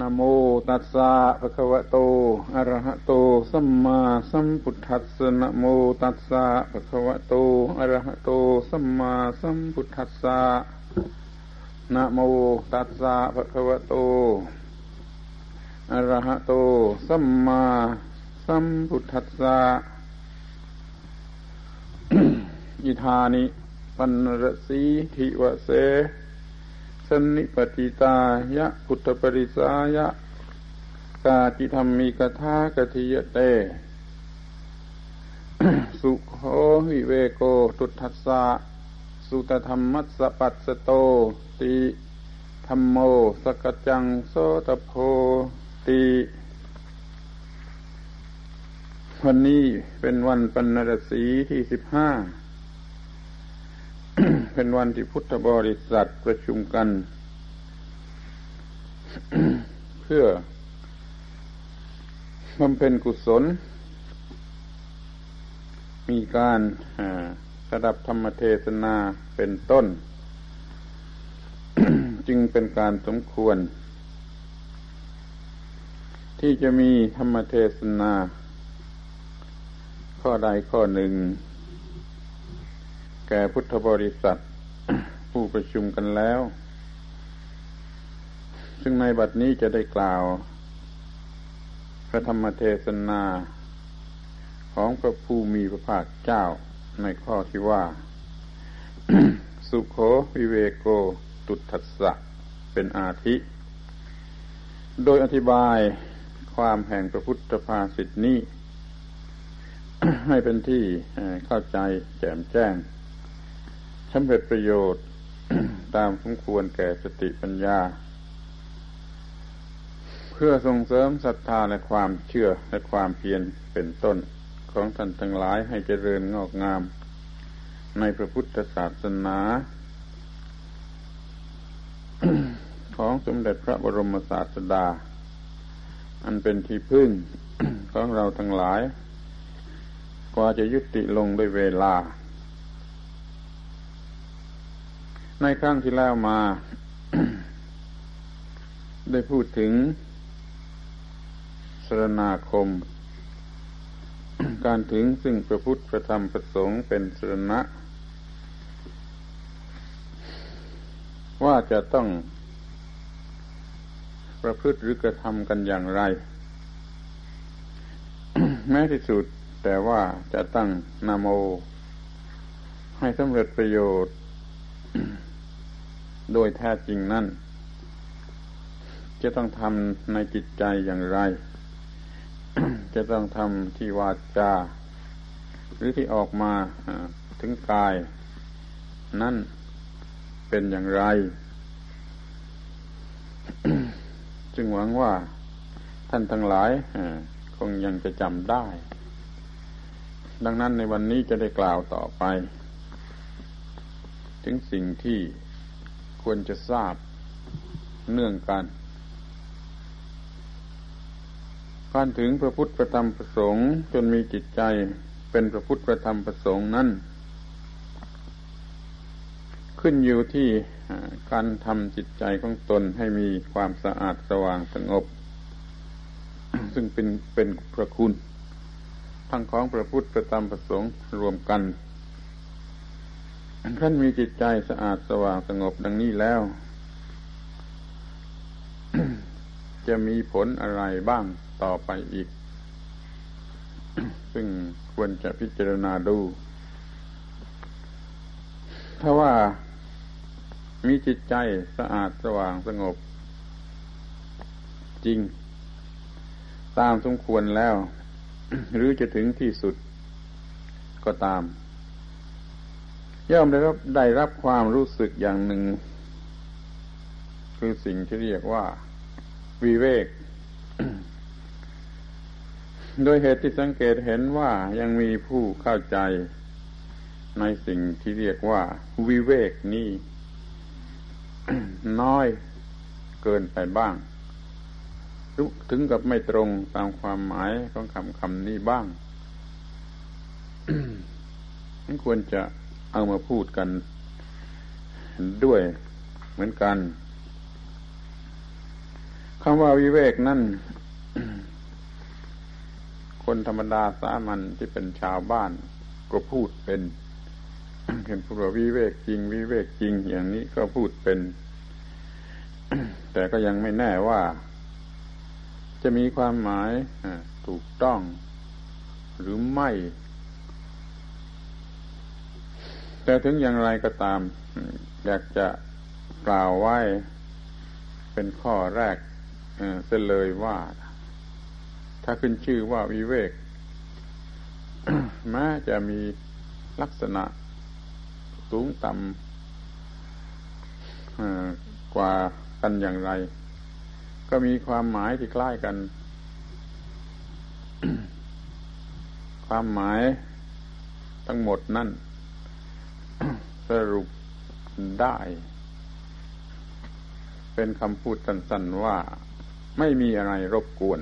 นะโมตัสสะภะคะวะโต อะระหะโต สัมมาสัมพุทธัสสะนะโมตัสสะภะคะวะโต อะระหะโต สัมมาสัมพุทธัสสะนะโมตัสสะภะคะวะโต อะระหะโต สัมมาสัมพุทธัสสะอิธานิปันรสีทิวเส สนิปติตายะพุทธปริสายะ กาจิธรรมีกทากทิยเต สุโขวิเวโกตุทัสสะสุตธรรมัสสปัสสโตติธรรมโมสกจังโสตโพติวันนี้เป็นวันปัณรสีที่สิบห้า เป็นวันที่พุทธบริษัทประชุมกัน เพื่อบำเพ็ญกุศล มีการสดับธรรมเทศนาเป็นต้น จึงเป็นการสมควร ที่จะมีธรรมเทศนา ข้อใดข้อหนึ่ง แก่พุทธบริษัท ผู้ประชุมกันแล้ว ซึ่งในบัดนี้จะได้กล่าว พระธรรมเทศนาของพระผู้มีพระภาคเจ้าในข้อที่ว่า สุโขวิเวโกตุทัสสะเป็นอาทิ โดยอธิบายความแห่งพระพุทธภาสิทธินี้ ให้เป็นที่เข้าใจแจ่มแจ้ง สำเร็จประโยชน์ตามสมควรแก่สติปัญญา เพื่อส่งเสริมศรัทธาและความเชื่อและความเพียรเป็นต้นของท่านทั้งหลายให้เจริญงอกงาม ในพระพุทธศาสนา ของสมเด็จพระบรมศาสดา อันเป็นที่พึ่งของเราทั้งหลาย กว่าจะยุติลงด้วยเวลา ในครั้งที่แล้วมา ได้พูดถึงสรนาคม การถึงซึ่งพระพุทธพระธรรมพระสงฆ์เป็นสรณะ ว่าจะต้องประพฤติหรือกระทำกันอย่างไร แม้ที่สุดแต่ว่าจะตั้งนามโม ให้สำเร็จประโยชน์ โดยแท้จริงนั่น จะต้องทำในจิตใจอย่างไร จะต้องทำที่วาจา หรือที่ออกมาถึงกาย นั่นเป็นอย่างไร จึงหวังว่าท่านทั้งหลายคงยังจะจำได้ ดังนั้นในวันนี้จะได้กล่าวต่อไป ถึงสิ่งที่ ควรจะทราบเนื่องกัน การถึงพระพุทธประธรรมประสงค์จนมีจิตใจเป็นพระพุทธประธรรมประสงค์นั้น ขึ้นอยู่ที่การทำจิตใจของตนให้มีความสะอาดสว่างสงบ ซึ่งเป็นเป็นพระคุณ ทั้งของพระพุทธประธรรมประสงค์รวมกัน ท่านมีจิตใจสะอาดสว่างสงบดังนี้แล้ว จะมีผลอะไรบ้างต่อไปอีก ซึ่งควรจะพิจารณาดู ถ้าว่ามีจิตใจสะอาดสว่างสงบ จริง ตามสมควรแล้ว หรือจะถึงที่สุดก็ตาม ย่อมได้รับได้รับความรู้สึกอย่างหนึ่ง คือสิ่งที่เรียกว่าวิเวก โดยเหตุที่สังเกตเห็นว่ายังมีผู้เข้าใจในสิ่งที่เรียกว่าวิเวกนี้น้อยเกินไปบ้าง ถึงกับไม่ตรงตามความหมายของคำคำนี้บ้างควรจะ เอามาพูดกันด้วยเหมือนกันคำว่าวิเวกนั่น คนธรรมดาสามัญที่เป็นชาวบ้านก็พูดเป็นเห็นพูดว่าวิเวกจริง วิเวกจริงอย่างนี้ก็พูดเป็น แต่ก็ยังไม่แน่ว่า จะมีความหมายถูกต้องหรือไม่ แต่ถึงอย่างไรก็ตาม อยากจะกล่าวไว้เป็นข้อแรกเสียเลยว่า ถ้าขึ้นชื่อว่าวิเวกแม้จะมีลักษณะสูงต่ำกว่ากันอย่างไร ก็มีความหมายที่คล้ายกัน ความหมายทั้งหมดนั่น สรุปได้ เป็นคำพูดสั้นๆว่าไม่มีอะไรรบกวน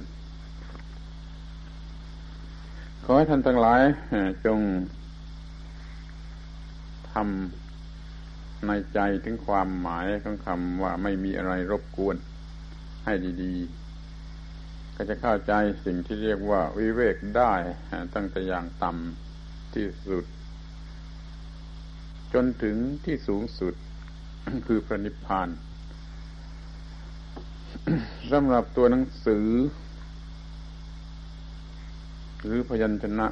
ขอให้ท่านทั้งหลายจงทำในใจถึงความหมายของคำว่าไม่มีอะไรรบกวน ให้ดีๆ ก็จะเข้าใจสิ่งที่เรียกว่าวิเวกได้ตั้งแต่อย่างต่ำที่สุด จนถึงที่สูงสุดคือพระนิพพานสำหรับตัวหนังสือ หรือพยัญชนะ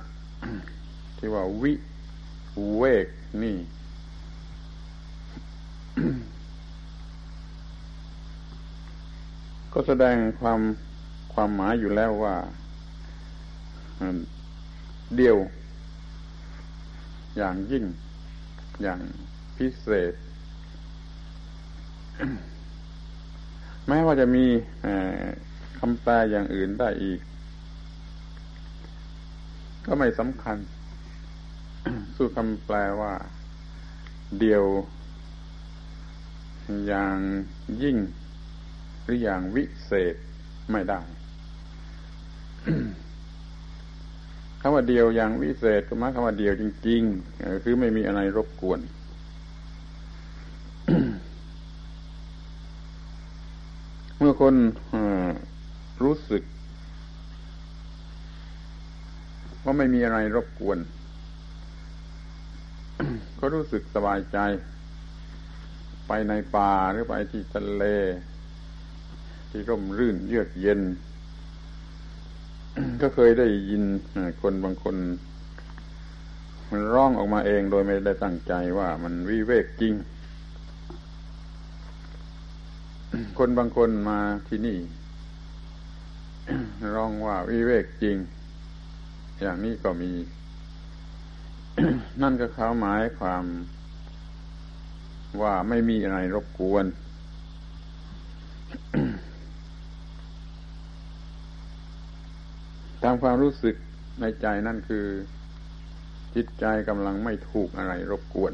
ที่ว่าวิเวกนี่ ก็แสดงความความหมายอยู่แล้วว่า เดียวอย่างยิ่ง อย่างพิเศษ แม้ว่าจะมีคำแปลอย่างอื่นได้อีก ก็ไม่สำคัญ สู้คำแปลว่า เดียว อย่างยิ่ง หรืออย่างวิเศษไม่ได้ คำว่าเดียวอย่างวิเศษก็หมายคำว่าเดียวจริงๆคือไม่มีอะไรรบกวน เมื่อคนรู้สึกว่าไม่มีอะไรรบกวน ก็รู้สึกสบายใจ ไปในป่าหรือไปที่ทะเล ที่ร่มรื่นเยือกเย็น ก็เคยได้ยินคนบางคน มันร้องออกมาเองโดยไม่ได้ตั้งใจว่ามันวิเวกจริง คนบางคนมาที่นี่ ร้องว่าวิเวกจริง อย่างนี้ก็มี นั่นก็เขาหมายความว่าไม่มีอะไรรบกวน ตามความรู้สึกในใจนั่นคือ จิตใจกำลังไม่ถูกอะไรรบกวน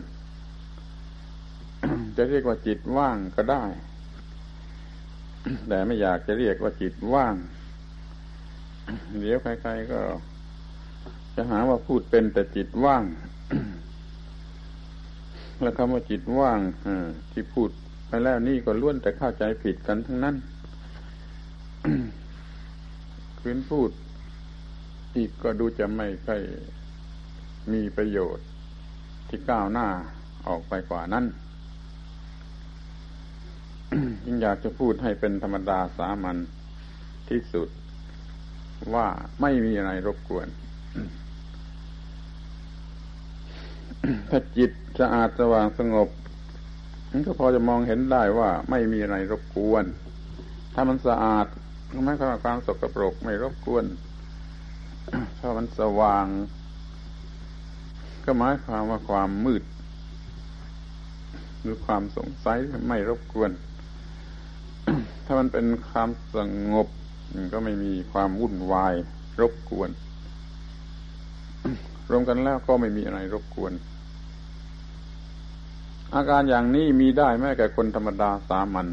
จะเรียกว่าจิตว่างก็ได้ แต่ไม่อยากจะเรียกว่าจิตว่าง เดี๋ยวใครๆก็ จะหาว่าพูดเป็นแต่จิตว่าง แล้วคำว่าจิตว่างที่พูดไปแล้วนี่ก็ล้วนแต่เข้าใจผิดกันทั้งนั้นคืนพูด อีกก็ดูจะไม่ค่อยมีประโยชน์ที่ก้าวหน้าออกไปกว่านั้นยิ่งอยากจะพูดให้เป็นธรรมดาสามัญที่สุด ว่าไม่มีอะไรรบกวน ถ้าจิตสะอาดสว่างสงบมันก็พอจะมองเห็นได้ว่าไม่มีอะไรรบกวน ถ้ามันสะอาดก็ไม่ความสกปรกไม่รบกวน ถ้ามันสว่าง ก็หมายความว่าความมืด หรือความสงสัยไม่รบกวน ถ้ามันเป็นความสงบก็ไม่มีความวุ่นวาย รบกวน รวมกันแล้วก็ไม่มีอะไรรบกวน อาการอย่างนี้มีได้แม้แต่คนธรรมดาสามัญ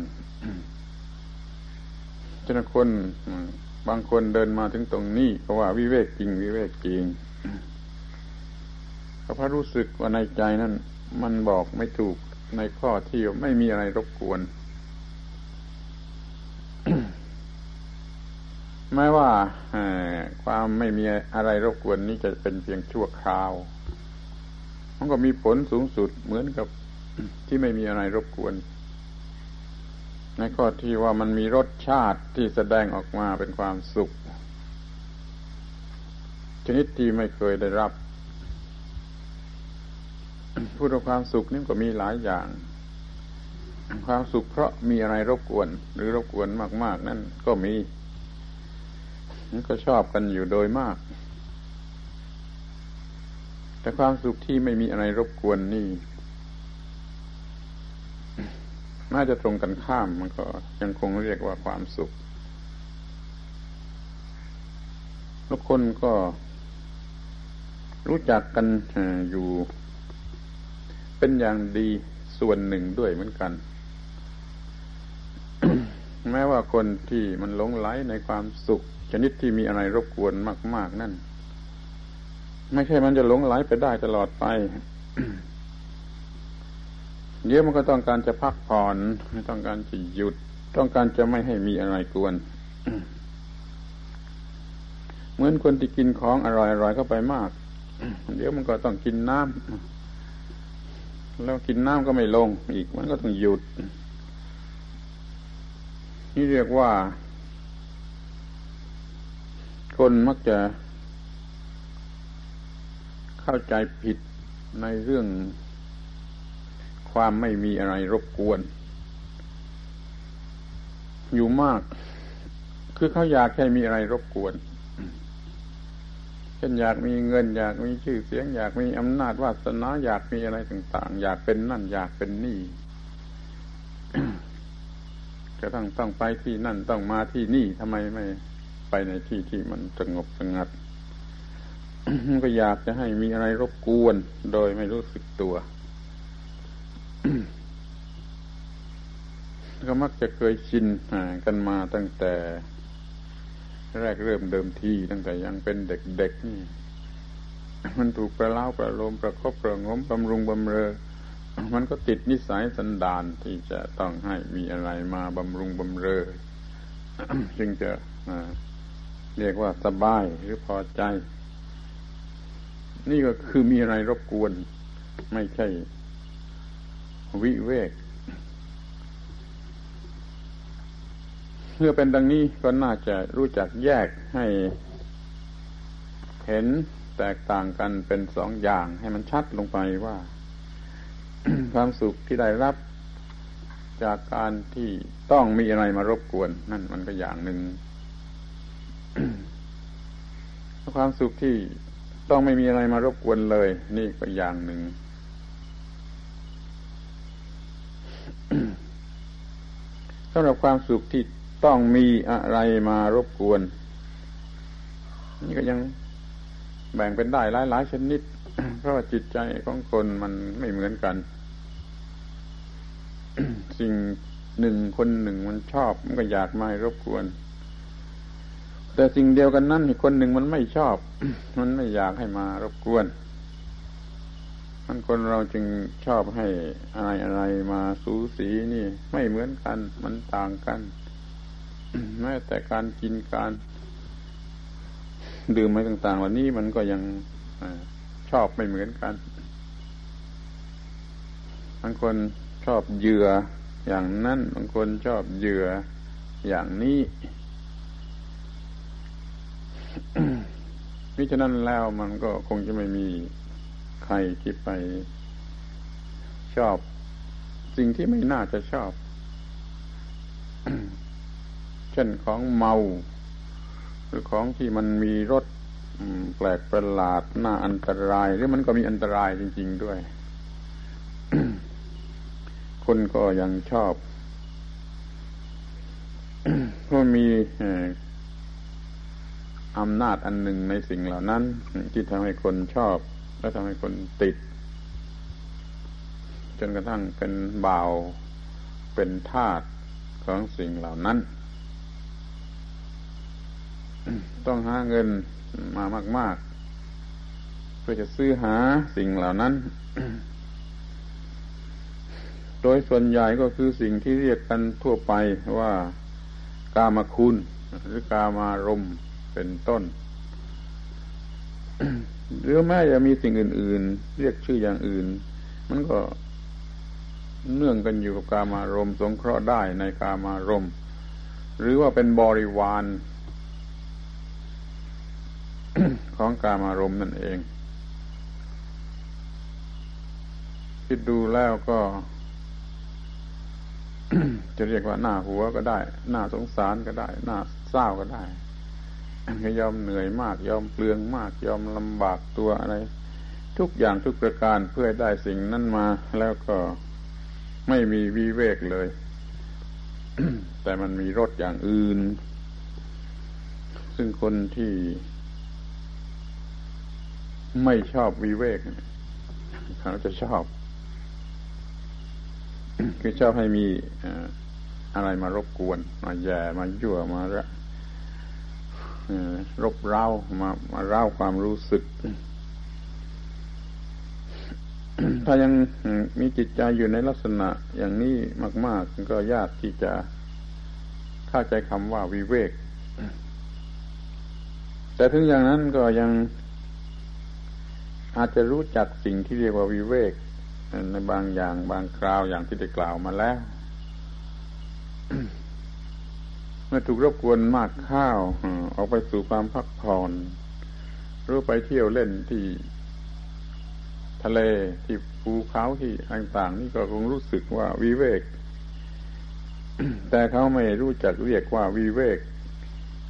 ฉะนั้นคน บางคนเดินมาถึงตรงนี้เพราะว่าวิเวกจริง วิเวกจริงก็พระรู้สึกว่าในใจนั้นมันบอกไม่ถูกในข้อที่ไม่มีอะไรรบกวน แม้ว่าความไม่มีอะไรรบกวนนี้จะเป็นเพียงชั่วคราว มันก็มีผลสูงสุดเหมือนกับที่ไม่มีอะไรรบกวน ในข้อที่ว่ามันมีรสชาติที่แสดงออกมาเป็นความสุข ชนิดที่ไม่เคยได้รับ พูดถึงความสุขนี่ก็มีหลายอย่าง ความสุขเพราะมีอะไรรบกวน หรือรบกวนมาก ๆ นั่นก็มีมันก็ชอบกันอยู่โดยมาก แต่ความสุขที่ไม่มีอะไรรบกวนนี่ น่าจะตรงกันข้ามมันก็ยังคงเรียกว่าความสุขทุกคนก็รู้จักกันอยู่ เป็นอย่างดีส่วนหนึ่งด้วยเหมือนกัน แม้ว่าคนที่มันหลงไหลในความสุข ชนิดที่มีอะไรรบกวนมาก ๆ นั่น ไม่ใช่มันจะหลงไหลไปได้ตลอดไป เดี๋ยวมันก็ต้องการจะพักผ่อนต้องการจะหยุด ต้องการจะไม่ให้มีอะไรกวน เหมือนคนที่กินของอร่อยๆเข้าไปมาก เดี๋ยวมันก็ต้องกินน้ำแล้วกินน้ำก็ไม่ลงอีกมันก็ต้องหยุด นี่เรียกว่า คนมักจะเข้าใจผิดในเรื่อง ความไม่มีอะไรรบกวน อยู่มาก คือเขาอยากให้มีอะไรรบกวนเช่นอยากมีเงิน อยากมีชื่อเสียง อยากมีอำนาจวาสนาอยากมีอะไรต่าง ๆ อยากเป็นนั่น อยากเป็นนี่จะต้องต้องไปที่นั่นต้องมาที่นี่ทำไมไม่ไปในที่ที่มันสงบสงัด ก็อยากจะให้มีอะไรรบกวน โดยไม่รู้สึกตัว ก็มักจะเคยชินกันมาตั้งแต่ แรกเริ่มเดิมทีตั้งแต่ยังเป็นเด็กๆนี่มันถูกประเล้าประโลมประคบประงมบำรุงบำเรอ มันก็ติดนิสัยสันดานที่จะต้องให้มีอะไรมาบำรุงบำเรอ จึงจะเรียกว่าสบายหรือพอใจ นี่ก็คือมีอะไรรบกวน ไม่ใช่ วิเวกเมื่อเป็นดังนี้ก็น่าจะรู้จักแยกให้ เห็นแตกต่างกันเป็นสองอย่างให้มันชัดลงไปว่า ความสุขที่ได้รับจากการที่ต้องมีอะไรมารบกวน นั่นมันก็อย่างหนึ่งความสุขที่ต้องไม่มีอะไรมารบกวนเลย นี่ก็อย่างหนึ่ง สำหรับความสุขที่ต้องมีอะไรมารบกวน นี่ก็ยังแบ่งเป็นได้หลายหลายชนิด เพราะว่าจิตใจของคนมันไม่เหมือนกัน สิ่งหนึ่งคนหนึ่งมันชอบ มันก็อยากมารบกวน แต่สิ่งเดียวกันนั้นคนหนึ่งมันไม่ชอบ มันไม่อยากให้มารบกวน มันคนเราจึงชอบให้อะไรอะไรมาสูสีนี่ ไม่เหมือนกัน มันต่างกัน แม้แต่การกินการดื่มอะไรต่างๆวันนี้มันก็ยังชอบไม่เหมือนกันบางคนชอบเหยื่ออย่างนั้นบางคนชอบเหยื่ออย่างนี้มิฉะนั้นแล้วมันก็คงจะไม่มี ใครที่ไปชอบ สิ่งที่ไม่น่าจะชอบ เช่นของเมา หรือของที่มันมีรสแปลกประหลาดน่าอันตราย หรือมันก็มีอันตรายจริง ๆด้วย คนก็ยังชอบเพราะมีอำนาจอันหนึ่งในสิ่งเหล่านั้น ที่ทำให้คนชอบ และทำให้คนติด จนกระทั่งเป็นบ่าวเป็นทาสของสิ่งเหล่านั้น ต้องหาเงินมามาก ๆ เพื่อจะซื้อหาสิ่งเหล่านั้น โดยส่วนใหญ่ก็คือสิ่งที่เรียกกันทั่วไปว่ากามคุณหรือกามารมเป็นต้น หรือแม้จะมีสิ่งอื่น ๆ เรียกชื่ออย่างอื่น มันก็เนื่องกันอยู่กับกามารมสงเคราะห์ได้ในกามารมหรือว่าเป็นบริวารของกามารมนั่นเอง คิดดูแล้วก็ จะเรียกว่าหน้าหัวก็ได้ หน้าสงสารก็ได้ หน้าเศร้าก็ได้ ยอมเหนื่อยมาก ยอมเปลืองมาก ยอมลำบากตัวอะไร ทุกอย่างทุกประการเพื่อได้สิ่งนั้นมา แล้วก็ไม่มีวิเวกเลย แต่มันมีรสอย่างอื่น ซึ่งคนที่ไม่ชอบวิเวกเขาจะชอบ คือชอบให้มีอะไรมารบกวน มาแย่มายั่วมาระ รบเร้ามามาเร้าความรู้สึก ถ้ายังมีจิตใจอยู่ในลักษณะอย่างนี้มาก ๆ ก็ยากที่จะเข้าใจคำว่าวิเวก แต่ถึงอย่างนั้นก็ยังอาจจะรู้จักสิ่งที่เรียกว่าวิเวกในบางอย่างบางคราวอย่างที่ได้กล่าวมาแล้ว เมื่อถูกรบกวนมากข้าวออกไปสู่ความพักผ่อนหรือไปเที่ยวเล่นที่ทะเลที่ภูเขาที่ต่างๆนี่ก็คงรู้สึกว่าวิเวก แต่เขาไม่รู้จักเรียกว่าวิเวก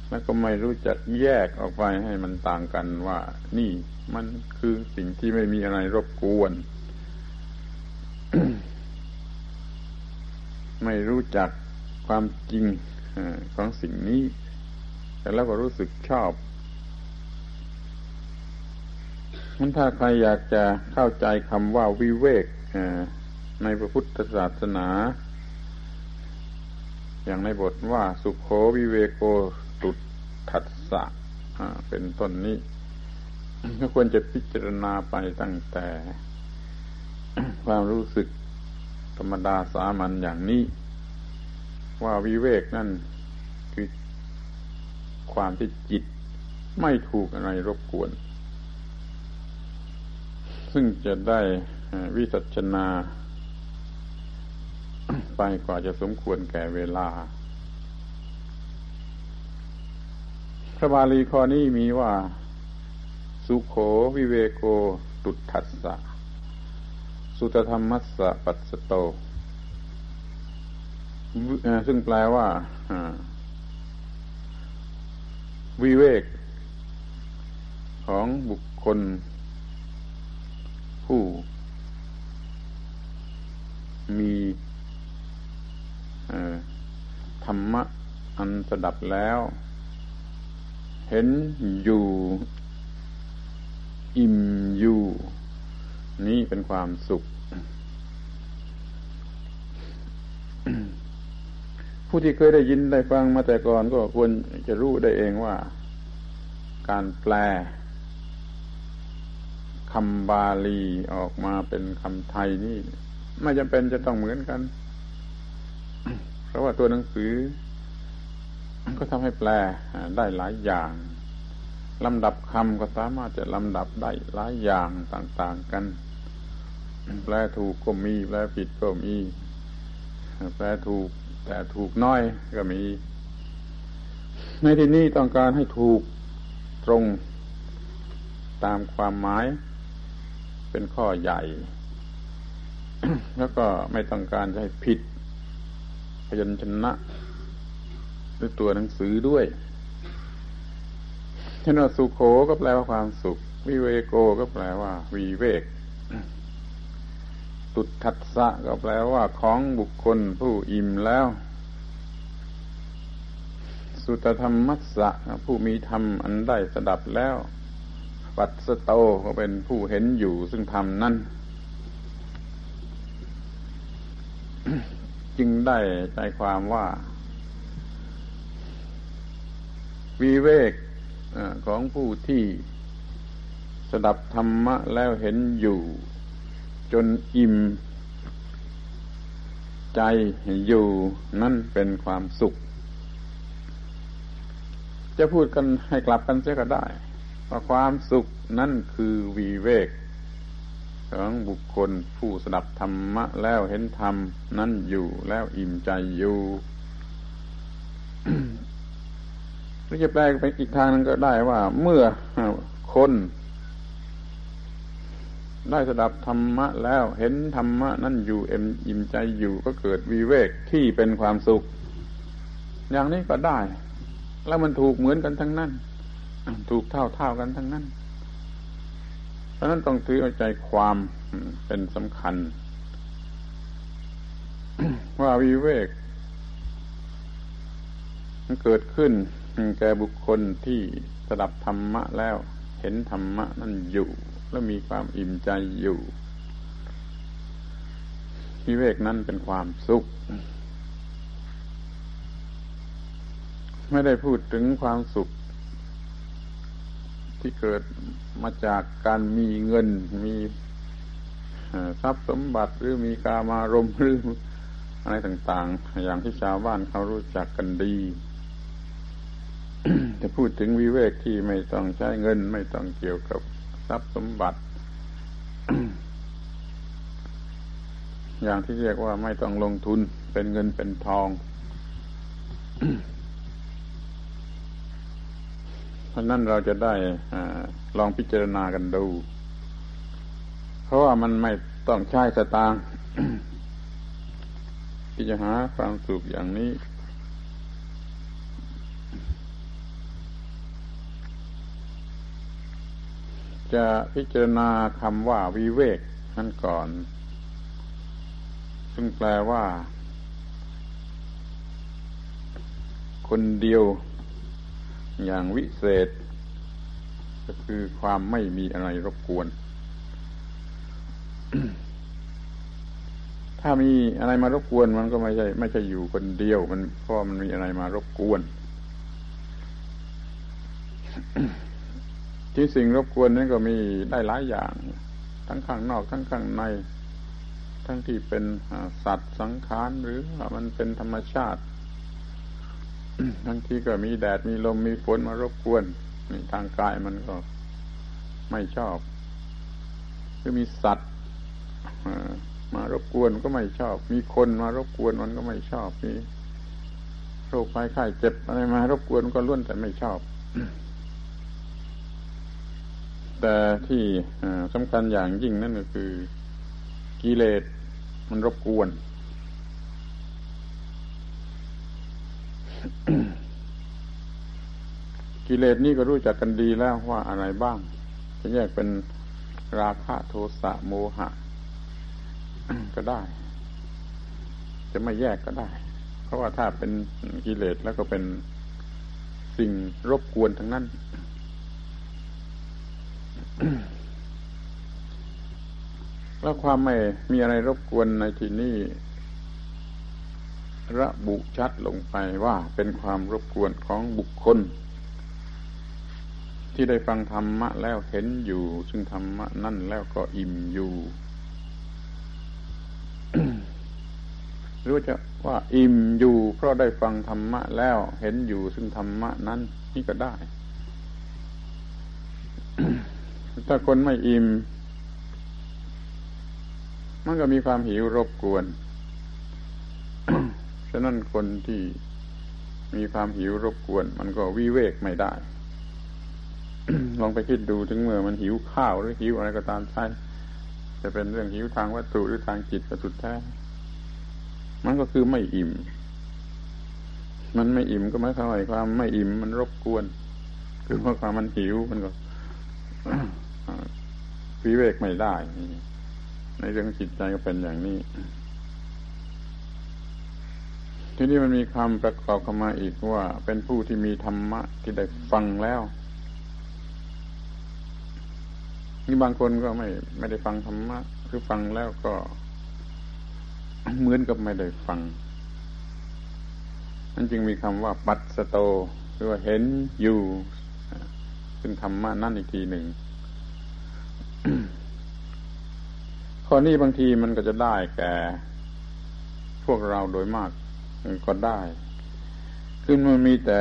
แล้วก็ไม่รู้จักแยกออกไปให้มันต่างกันว่า นี่มันคือสิ่งที่ไม่มีอะไรรบกวน ไม่รู้จักความจริง ของสิ่งนี้ แต่แล้วก็รู้สึกชอบมันถ้าใครอยากจะเข้าใจคำว่าวิเวกในพระพุทธศาสนา อย่างในบทว่าสุขโขวิเวโกตุทัสสะเป็นต้นนี้ก็ควรจะพิจารณาไปตั้งแต่ ความรู้สึกธรรมดาสามัญอย่างนี้ ว่าวิเวกนั่น ความที่จิตไม่ถูกอะไรรบกวน ซึ่งจะได้วิสัชนา ไปกว่าจะสมควรแก่เวลา พระบาลีข้อนี้มีว่า สุโขวิเวโกตุทัสสะ สุตธรรมัสสะปัสสโต ซึ่งแปลว่า วิเวก ของบุคคล ผู้ มีธรรมะอันสดับแล้ว เห็นอยู่ อิ่มอยู่ นี่เป็นความสุข ผู้ที่เคยได้ยินได้ฟังมาแต่ก่อนก็ควรจะรู้ได้เองว่า การแปลคำบาลีออกมาเป็นคำไทยนี่ ไม่จำเป็นจะต้องเหมือนกัน เพราะว่าตัวหนังสือ ก็ทำให้แปลได้หลายอย่างลำดับคำก็สามารถจะลำดับได้หลายอย่างต่าง ๆกัน แปลถูกก็มี แปลผิดก็มี แปลถูก แต่ถูกน้อยก็มี ในที่นี้ต้องการให้ถูกตรงตามความหมาย เป็นข้อใหญ่ แล้วก็ไม่ต้องการให้ผิด พยัญชนะหรือตัวหนังสือด้วยช่นว่าสุขโขก็แปลว่าความสุข วิเวโกก็แปลว่าวีเวก ตุทัสะก็แปลว่าของบุคคลผู้อิ่มแล้ว สุตธรรมมัสสะผู้มีธรรมอันได้สดับแล้ว ปัสสโตก็เป็นผู้เห็นอยู่ซึ่งธรรมนั้นจึงได้ใจความว่า วิเวกของผู้ที่สดับธรรมะแล้วเห็นอยู่ จนอิ่ม ใจอยู่นั่นเป็นความสุข จะพูดกันให้กลับกันเสียก็ได้ว่าความสุขนั่นคือวีเวกของบุคคลผู้สดับธรรมะแล้วเห็นธรรม นั่นอยู่แล้วอิ่มใจอยู่หรือจะแปลไปอีกทางนึงก็ได้ว่า เมื่อคน ได้สดับธรรมะแล้วเห็นธรรมะนั่นอยู่เอ็มอิ่มใจอยู่ก็เกิดวิเวกที่เป็นความสุข อย่างนี้ก็ได้ แล้วมันถูกเหมือนกันทั้งนั้น ถูกเท่าเท่ากันทั้งนั้น เพราะนั้นต้องถือเอาใจความเป็นสำคัญ ว่าวิเวก มันเกิดขึ้นแก่บุคคลที่สดับธรรมะแล้ว เห็นธรรมะนั่นอยู่ และมีความอิ่มใจอยู่วิเวกนั้นเป็นความสุข ไม่ได้พูดถึงความสุข ที่เกิดมาจากการมีเงินมีทรัพย์สมบัติหรือมีกามารมหรืออะไรต่าง ๆ อย่างที่ชาวบ้านเขารู้จักกันดี จะพูดถึงวิเวกที่ไม่ต้องใช้เงิน ไม่ต้องเกี่ยวกับ ทรัพย์สมบัติ อย่างที่เรียกว่าไม่ต้องลงทุนเป็นเงินเป็นทองเพราะนั้นเราจะได้อลองพิจารณากันดู เพราะว่ามันไม่ต้องใช้สตางค์ที่จะหาความสุขอย่างนี้ จะพิจารณาคำว่าวิเวกนั่นก่อน ซึ่งแปลว่า คนเดียว อย่างวิเศษ ก็คือความไม่มีอะไรรบกวน ถ้ามีอะไรมารบกวนมันก็ไม่ใช่ไม่ใช่อยู่คนเดียว มันเพราะมันมีอะไรมารบกวน ที่สิ่งรบกวนนั้นก็มีได้หลายอย่าง ทั้งข้างนอกทั้งข้างใน ทั้งที่เป็นสัตว์สังขารหรือว่ามันเป็นธรรมชาติทั้งที่ก็มีแดดมีลมมีฝนมารบกวนนี่ทางกายมันก็ไม่ชอบคือมีสัตว์มารบกวนก็ไม่ชอบ มีคนมารบกวนมันก็ไม่ชอบมีโรคภัยไข้เจ็บอะไรมารบกวนก็ล้วนแต่ไม่ชอบ แต่ที่สำคัญอย่างยิ่งนั่นก็คือกิเลสมันรบกวน กิเลสนี่ก็รู้จักกันดีแล้วว่าอะไรบ้าง จะแยกเป็นราคะโทสะโมหะ ก็ได้ จะไม่แยกก็ได้ เพราะว่าถ้าเป็นกิเลสแล้วก็เป็นสิ่งรบกวนทั้งนั้น แล้วความไม่มีอะไรรบกวนในที่นี้ระบุชัดลงไปว่าเป็นความรบกวนของบุคคล ที่ได้ฟังธรรมะแล้วเห็นอยู่ ซึ่งธรรมะนั่นแล้วก็อิ่มอยู่ หรือจะว่าอิ่มอยู่ เพราะได้ฟังธรรมะแล้วเห็นอยู่ซึ่งธรรมะนั้นนี่ก็ได้ ถ้าคนไม่อิ่ม มันก็มีความหิวรบกวน ฉะนั้นคนที่มีความหิวรบกวน มันก็วิเวกไม่ได้ ลองไปคิดดูถึงเมื่อมันหิวข้าวหรือหิวอะไรก็ตามใช่จะเป็นเรื่องหิวทางวัตถุหรือทางจิตก็สุดแท้ มันก็คือไม่อิ่ม มันไม่อิ่มก็ไม่เท่าไหร่ความไม่อิ่มมันรบกวน คือเพราะความมันหิวมันก็ วิเวกไม่ได้ในเรื่องจิตใจก็เป็นอย่างนี้ ทีนี้มันมีคำประกอบเข้ามาอีกว่า เป็นผู้ที่มีธรรมะที่ได้ฟังแล้วนี่บางคนก็ไม่ไม่ได้ฟังธรรมะคือฟังแล้วก็เหมือนกับไม่ได้ฟังนั่นจึงมีคำว่า ปัสสโตคือว่าเห็นอยู่ ซึ่งธรรมะนั่นอีกทีหนึ่ง ข้อนี้บางทีมันก็จะได้แก่ พวกเราโดยมากก็ได้ขึ้นมันมีแต่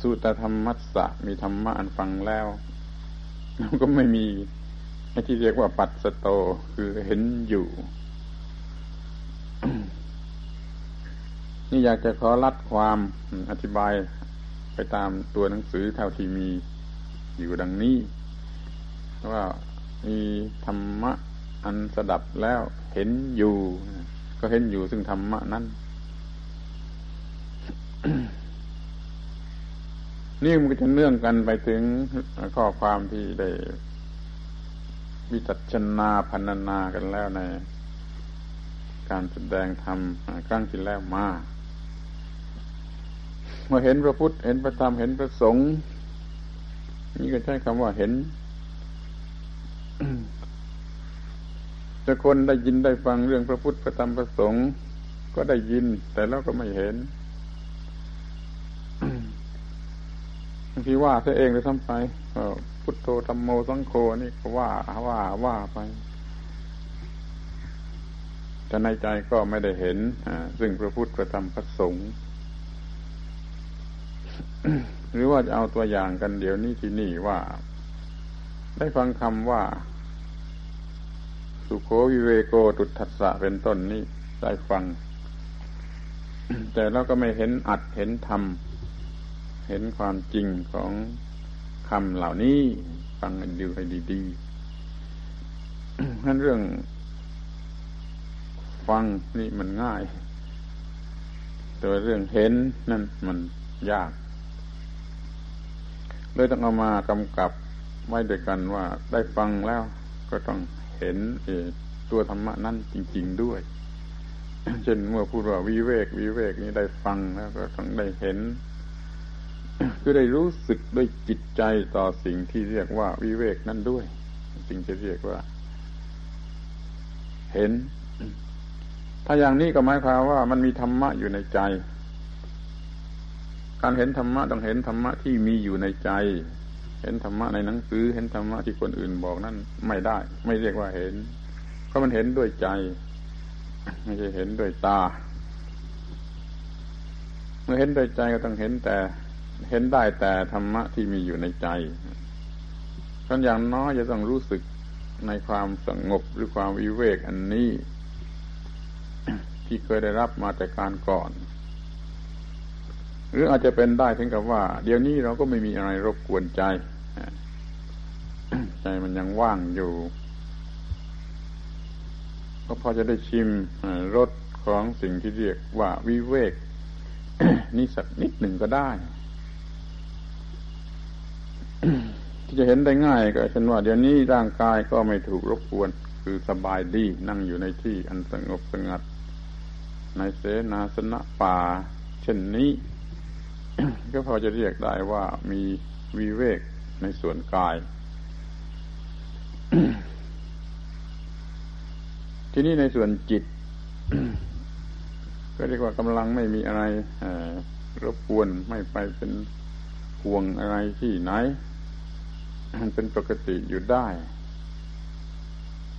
สุตธรรมมัสสะมีธรรมะอันฟังแล้วก็ไม่มีไอ้ที่เรียกว่าปัดสโตคือเห็นอยู่ นี่อยากจะขอรัดความอธิบายไปตามตัวหนังสือเท่าที่มีอยู่ดังนี้ ว่ามีธรรมะอันสดับแล้วเห็นอยู่ ก็เห็นอยู่ซึ่งธรรมะนั้นนี่มันก็จะเนื่องกันไปถึงข้อความที่ได้วิจัชนาพันนากันแล้วใน การแสดงธรรมครั้งที่แล้วมาเมื่อเห็นพระพุทธเห็นพระธรรมเห็นพระสงฆ์นี่ก็ใช้คำว่าเห็น แต่คนได้ยินได้ฟังเรื่องพระพุทธพระธรรมพระสงฆ์ก็ได้ยิน แต่แล้วก็ไม่เห็นบางทีว่าเสียเองเลยทำไปพุทโธธรรมโมสังโฆนี่ก็ว่าว่าว่าไปแต่ในใจก็ไม่ได้เห็นซึ่งพระพุทธพระธรรมพระสงฆ์หรือว่าจะเอาตัวอย่างกันเดี๋ยวนี้ที่นี่ว่า ได้ฟังคำว่า สุโควิเวโกตุทัสสะเป็นต้นนี้ได้ฟัง แต่เราก็ไม่เห็นอัดเห็นธรรม เห็นความจริงของคำเหล่านี้ฟังกันดูให้ดีๆนั่นเรื่อง ฟังนี่มันง่าย แต่เรื่องเห็นนั่นมันยากเลยต้องเอามากำกับ ไว้ด้วยกันว่าได้ฟังแล้วก็ต้องเห็นตัวธรรมะนั่นจริง ๆด้วย เช่นเมื่อพูดว่าวิเวกวิเวกนี้ได้ฟังแล้วก็ต้องได้เห็น คือได้รู้สึกด้วยจิตใจต่อสิ่งที่เรียกว่าวิเวกนั่นด้วย จึงจะเรียกว่า เห็น ถ้าอย่างนี้ก็หมายความว่ามันมีธรรมะอยู่ในใจ การเห็นธรรมะต้องเห็นธรรมะที่มีอยู่ในใจ เห็นธรรมะในหนังสือ เห็นธรรมะที่คนอื่นบอกนั่นไม่ได้ ไม่เรียกว่าเห็น เพราะมันเห็นด้วยใจ ไม่ใช่เห็นด้วยตา เมื่อเห็นด้วยใจก็ต้องเห็นแต่ เห็นได้แต่ธรรมะที่มีอยู่ในใจกันอย่างน้อยจะต้องรู้สึกในความสงบหรือความวิเวกอันนี้ ที่เคยได้รับมาแต่การก่อน หรืออาจจะเป็นได้ถึงกับว่า เดี๋ยวนี้เราก็ไม่มีอะไรรบกวนใจ ใจมันยังว่างอยู่ ก็พอจะได้ชิมรสของสิ่งที่เรียกว่าวิเวกนี่สักนิดหนึ่งก็ได้ ที่จะเห็นได้ง่ายก็เช่นว่าเดี๋ยวนี้ร่างกายก็ไม่ถูกรบกวน คือสบายดีนั่งอยู่ในที่อันสงบสงัด ในเสนาสนะป่า เช่นนี้ ก็พอจะเรียกได้ว่ามีวิเวกในส่วนกาย ที่นี่ในส่วนจิต ก็เรียกว่ากำลังไม่มีอะไรรบกวนไม่ไปเป็นห่วงอะไรที่ไหนมันเป็นปกติอยู่ได้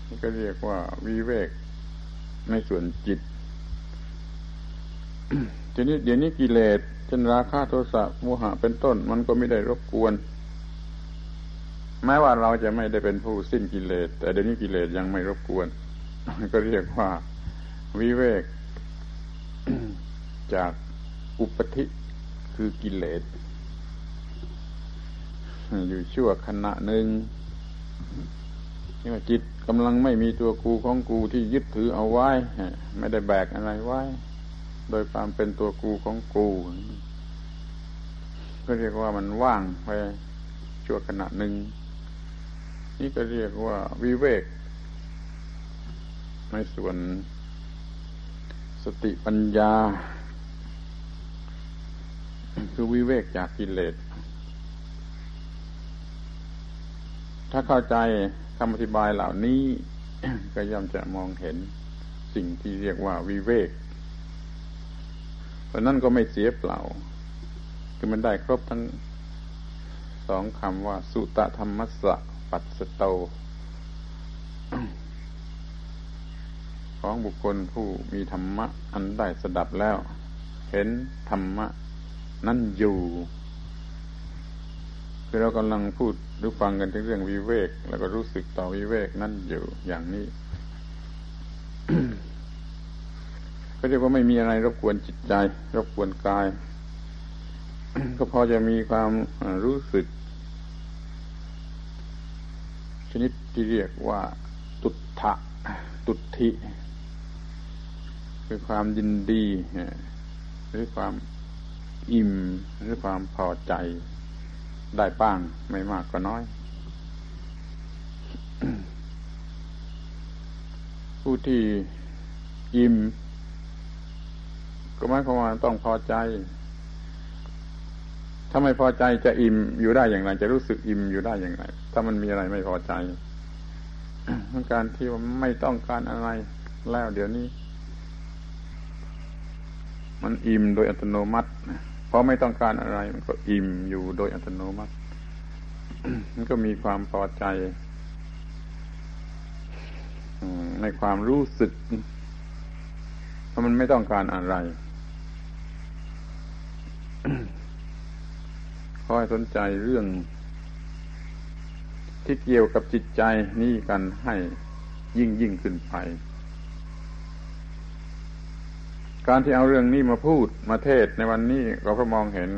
นี่ก็เรียกว่าวิเวกในส่วนจิตทีนี้เดี๋ยวนี้กิเลส เช่นราคะโทสะโมหะเป็นต้น มันก็ไม่ได้รบกวน แม้ว่าเราจะไม่ได้เป็นผู้สิ้นกิเลส แต่เดี๋ยวนี้กิเลสยังไม่รบกวน ก็เรียกว่า วิเวก จากอุปธิคือกิเลส อยู่ชั่วขณะหนึ่งนี่ว่าจิตกำลังไม่มีตัวกูของกูที่ยึดถือเอาไว้ ไม่ได้แบกอะไรไว้ โดยความเป็นตัวกูของกูก็เรียกว่ามันว่างไปชั่วขณะหนึ่ง นี่ก็เรียกว่าวิเวก ในส่วนสติปัญญา คือวิเวกจากกิเลส ถ้าเข้าใจคำอธิบายเหล่านี้ ก็ย่อมจะมองเห็นสิ่งที่เรียกว่าวิเวก เพราะนั่นก็ไม่เสียเปล่า คือมันได้ครบทั้งสองคำว่า สุตธรรมสะปัสสโต ของบุคคลผู้มีธรรมะ อันได้สดับแล้ว เห็นธรรมะ นั่นอยู่คือเรากำลังพูดหรือฟังกันถึงเรื่องวิเวก แล้วก็รู้สึกต่อวิเวกนั่นอยู่อย่างนี้ ก็เรียกว่าไม่มีอะไรรบกวนจิตใจ รบกวนกาย ก็พอจะมีความรู้สึก ชนิดที่เรียกว่าตุถะตุทิคือความยินดีหรือความอิ่มหรือความพอใจได้บ้างไม่มากก็น้อย ผู้ที่อิ่ม ก็หมายความว่าต้องพอใจ ถ้าไม่พอใจจะอิ่มอยู่ได้อย่างไร จะรู้สึกอิ่มอยู่ได้อย่างไร ถ้ามันมีอะไรไม่พอใจงการที่ว่าไม่ต้องการอะไรแล้วเดี๋ยวนี้ มันอิ่มโดยอัตโนมัติพอไม่ต้องการอะไร มันก็อิ่มอยู่โดยอัตโนมัติ มันก็มีความพอใจในความรู้สึกเพราะมันไม่ต้องการอะไร ขอให้สนใจเรื่องที่เกี่ยวกับจิตใจนี่กันให้ยิ่งยิ่งขึ้นไป การที่เอาเรื่องนี้มาพูดมาเทศในวันนี้เราก็มองเห็น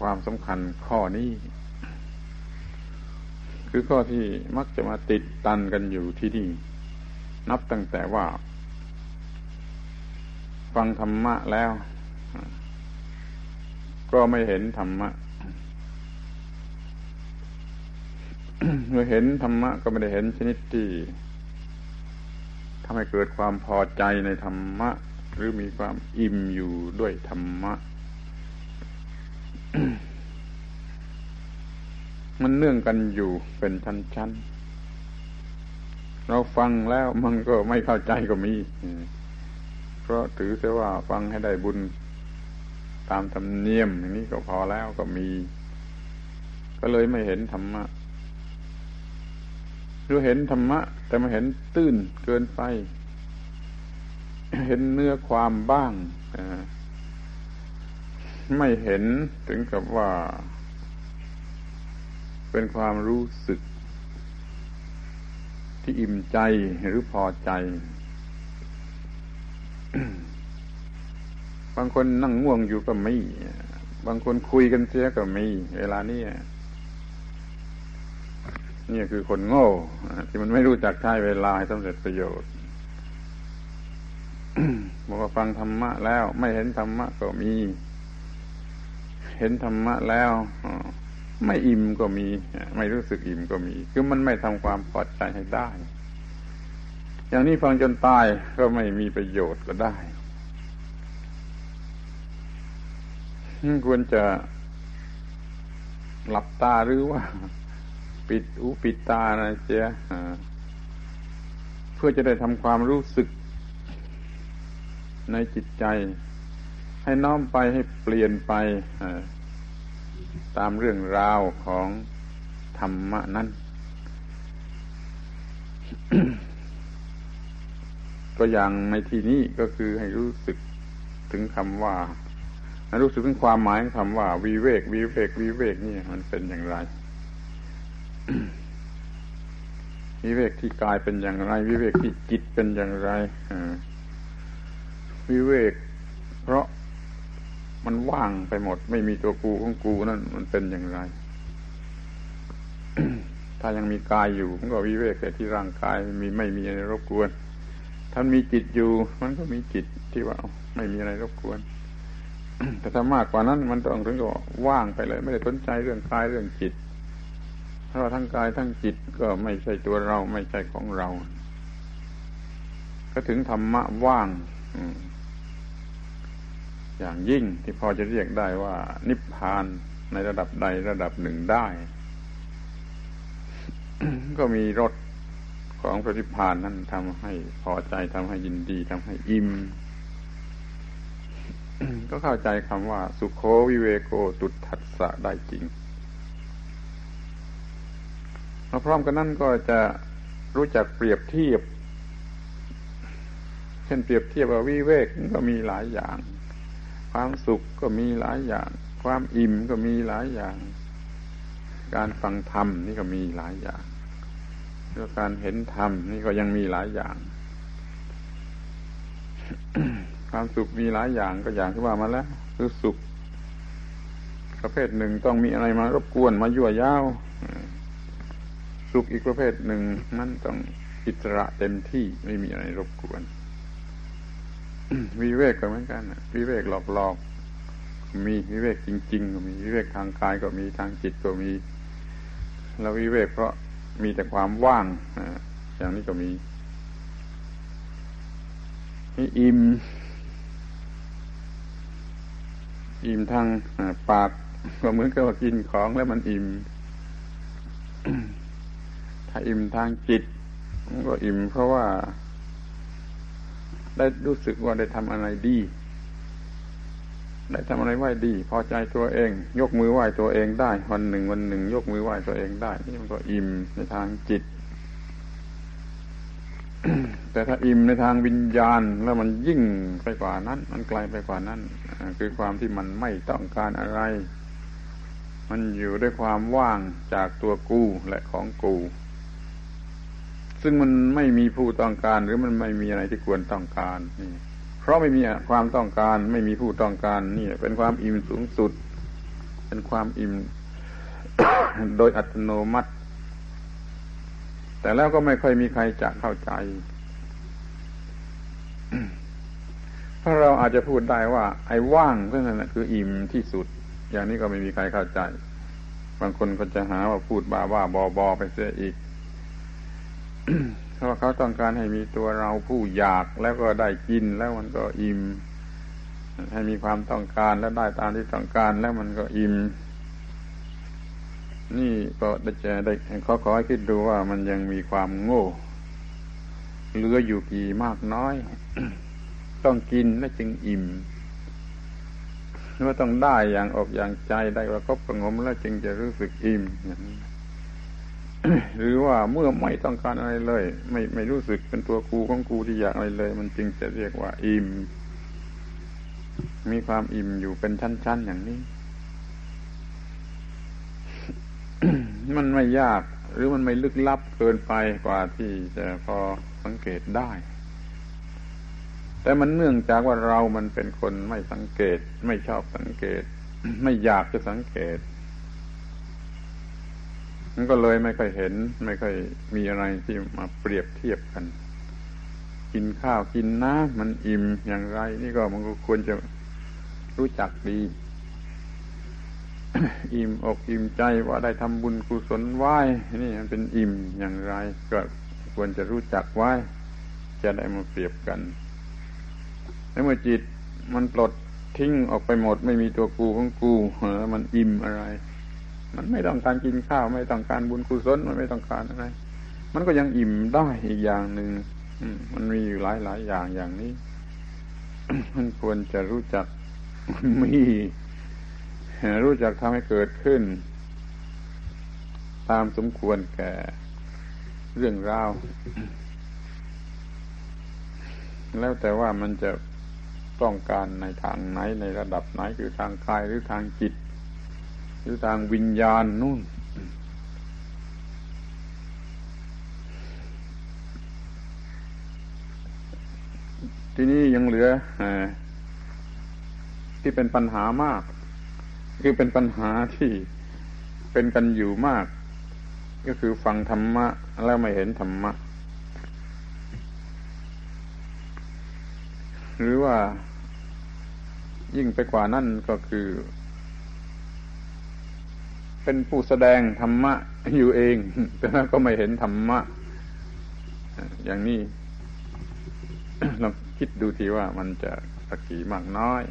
ความสำคัญข้อนี้ คือข้อที่มักจะมาติดตันกันอยู่ที่นี่ นับตั้งแต่ว่า ฟังธรรมะแล้ว ก็ไม่เห็นธรรมะ เมื่อเห็นธรรมะก็ไม่ได้เห็นชนิดที่ทำให้เกิดความพอใจในธรรมะ หรือมีความอิ่มอยู่ด้วยธรรมะ มันเนื่องกันอยู่เป็นชั้นๆเราฟังแล้วมันก็ไม่เข้าใจก็มี เพราะถือเสียว่าฟังให้ได้บุญตามธรรมเนียมอย่างนี้ก็พอแล้วก็มี ก็เลยไม่เห็นธรรมะรู้เห็นธรรมะ แต่มาเห็นตื้นเกินไป เห็นเนื้อความบ้างไม่เห็นถึงกับว่า เป็นความรู้สึกที่อิ่มใจหรือพอใจ บางคนนั่งง่วงอยู่ก็มีบางคนคุยกันเสียก็มีเวลานี้นี่คือคนโง่ที่มันไม่รู้จักใช้เวลาให้สำเร็จประโยชน์บอกว่าฟังธรรมะแล้ว ไม่เห็นธรรมะก็มี เห็นธรรมะแล้วไม่อิ่มก็มี ไม่รู้สึกอิ่มก็มี คือมันไม่ทำความพอใจให้ได้ อย่างนี้ฟังจนตายก็ไม่มีประโยชน์ก็ได้ควรจะหลับตาหรือว่า ปิดหูปิดตานะเจ้าเพื่อจะได้ทำความรู้สึก ในจิตใจ ให้น้อมไปให้เปลี่ยนไปตามเรื่องราวของธรรมะนั้น ตัวอย่างในที่นี้ก็คือให้รู้สึกถึงคำว่าให้รู้สึกถึงความหมายของคำว่าวิเวกวิเวกวิเวกนี่มันเป็นอย่างไรวิเวกที่กายเป็นอย่างไร วิเวกที่จิตเป็นอย่างไรวิเวก เพราะมันว่างไปหมด ไม่มีตัวกูของกูนั่นมันเป็นอย่างไร ถ้ายังมีกายอยู่มันก็วิเวกแต่ที่ร่างกายมีไม่มีอะไรรบกวน ท่านมีจิตอยู่ มันก็มีจิตที่ว่าไม่มีอะไรรบกวน แต่ถ้ามากกว่านั้น มันต้องถึงกับว่างไปเลย ไม่ได้สนใจเรื่องกายเรื่องจิต เพราะทั้งกายทั้งจิตก็ไม่ใช่ตัวเราไม่ใช่ของเรา ก็ถึงธรรมะว่างอย่างยิ่งที่พอจะเรียกได้ว่า นิพพานในระดับใดระดับหนึ่งได้ ก็มีรส ของพระนิพพานนั้นทำให้พอใจทำให้ยินดีทำให้อิ่มก็เข้าใจคำว่า สุขโควิเวโกตุทัสสะได้จริงมาพร้อมกันนั้นก็จะรู้จักเปรียบเทียบ เช่นเปรียบเทียบว่าวิเวกก็มีหลายอย่าง ความสุขก็มีหลายอย่าง ความอิ่มก็มีหลายอย่าง การฟังธรรมนี่ก็มีหลายอย่าง แล้วการเห็นธรรมนี่ก็ยังมีหลายอย่าง ความสุขมีหลายอย่างก็อย่างที่ว่ามาแล้ว คือสุข ประเภทหนึ่งต้องมีอะไรมารบกวนมายั่วย้าวสุขอีกประเภทหนึ่งมันต้องอิสระเต็มที่ไม่มีอะไรรบกวนวิเวกก็เหมือนกันวิเวกหลอกๆมีวิเวกจริง ๆ ก็มีวิเวกทางกายก็มีทางจิตก็มี แล้ววิเวกเพราะ มีแต่ความว่างอย่างนี้ก็มีนี่อิ่มอิ่มทางปากก็เหมือนกับกินของแล้วมันอิ่ม ถ้าอิ่มทางจิตก็อิ่มเพราะว่า ได้รู้สึกว่าได้ทำอะไรดี ได้ทำอะไรไหวดี พอใจตัวเอง ยกมือไหวตัวเองได้ วันหนึ่งวันหนึ่ง ยกมือไหวตัวเองได้ นี่มันก็อิ่มในทางจิต แต่ถ้าอิ่มในทางวิญญาณ แล้วมันยิ่งไปกว่านั้น มันไกลไปกว่านั้น คือความที่มันไม่ต้องการอะไร มันอยู่ด้วยความว่างจากตัวกูและของกูซึ่งมันไม่มีผู้ต้องการหรือมันไม่มีอะไรที่ควรต้องการนี่ เพราะไม่มีความต้องการไม่มีผู้ต้องการนี่เป็นความอิ่มสูงสุด เป็นความอิ่มโดยอัตโนมัติ แต่แล้วก็ไม่ค่อยมีใครจะเข้าใจ เพราะเราอาจจะพูดได้ว่า ไอ้ว่างนั่นแหละคืออิ่มที่สุด อย่างนี้ก็ไม่มีใครเข้าใจ บางคนก็จะหาว่าพูดบ้าว่าบอบอไปเสียอีก เพราะเขาต้องการให้มีตัวเราผู้อยากแล้วก็ได้กินแล้วมันก็อิ่ม ให้มีความต้องการแล้วได้ตามที่ต้องการแล้วมันก็อิ่ม นี่ก็ได้จะได้เขาขอให้คิดดูว่ามันยังมีความโง่เหลืออยู่กี่มากน้อย ต้องกินแล้วจึงอิ่มหรือว่าต้องได้อย่างอกอย่างใจได้ประคบประงมแล้วจึงจะรู้สึกอิ่มอย่างนี้ หรือว่าเมื่อไม่ต้องการอะไรเลย ไม่ไม่รู้สึกเป็นตัวกูของกูที่อยากอะไรเลย มันจึงจะเรียกว่า อิ่ม มีความอิ่มอยู่เป็นชั้น ๆ อย่างนี้ มันไม่ยาก หรือมันไม่ลึกลับเกินไปกว่าที่จะพอสังเกตได้ แต่มันเนื่องจากว่าเรามันเป็นคนไม่สังเกต ไม่ชอบสังเกต ไม่อยากจะสังเกต มันก็เลยไม่ค่อยเห็น ไม่ค่อยมีอะไรที่มาเปรียบเทียบกัน กินข้าวกินน้ำมันอิ่มอย่างไร นี่ก็มันก็ควรจะรู้จักดี อิ่มอกอิ่มใจว่าได้ทำบุญกุศลไหว้นี่มันเป็นอิ่มอย่างไร ก็ควรจะรู้จักไหว้ จะได้มาเปรียบกันแล้วเมื่อจิตมันปลดทิ้งออกไปหมด ไม่มีตัวกูของกูแล้วมันอิ่มอะไร มันไม่ต้องการกินข้าว ไม่ต้องการบุญกุศลมันไม่ต้องการอะไร มันก็ยังอิ่มได้อีกอย่างหนึ่งมันมีอยู่หลายหลายอย่างอย่างนี้ มันควรจะรู้จักมีรู้จักทำให้เกิดขึ้น ตามสมควรแก่เรื่องราวแล้วแต่ว่ามันจะต้องการในทางไหนในระดับไหนคือทางกายหรือทางจิต หรือทางวิญญาณนู่น ทีนี้ยังเหลืออที่เป็นปัญหามาก คือเป็นปัญหาที่เป็นกันอยู่มาก ก็คือฟังธรรมะ แล้วไม่เห็นธรรมะ หรือว่ายิ่งไปกว่านั่นก็คือ เป็นผู้แสดงธรรมะอยู่เอง แต่ก็ไม่เห็นธรรมะ อย่างนี้ลองคิดดูทีว่ามันจะตะกี่มากน้อย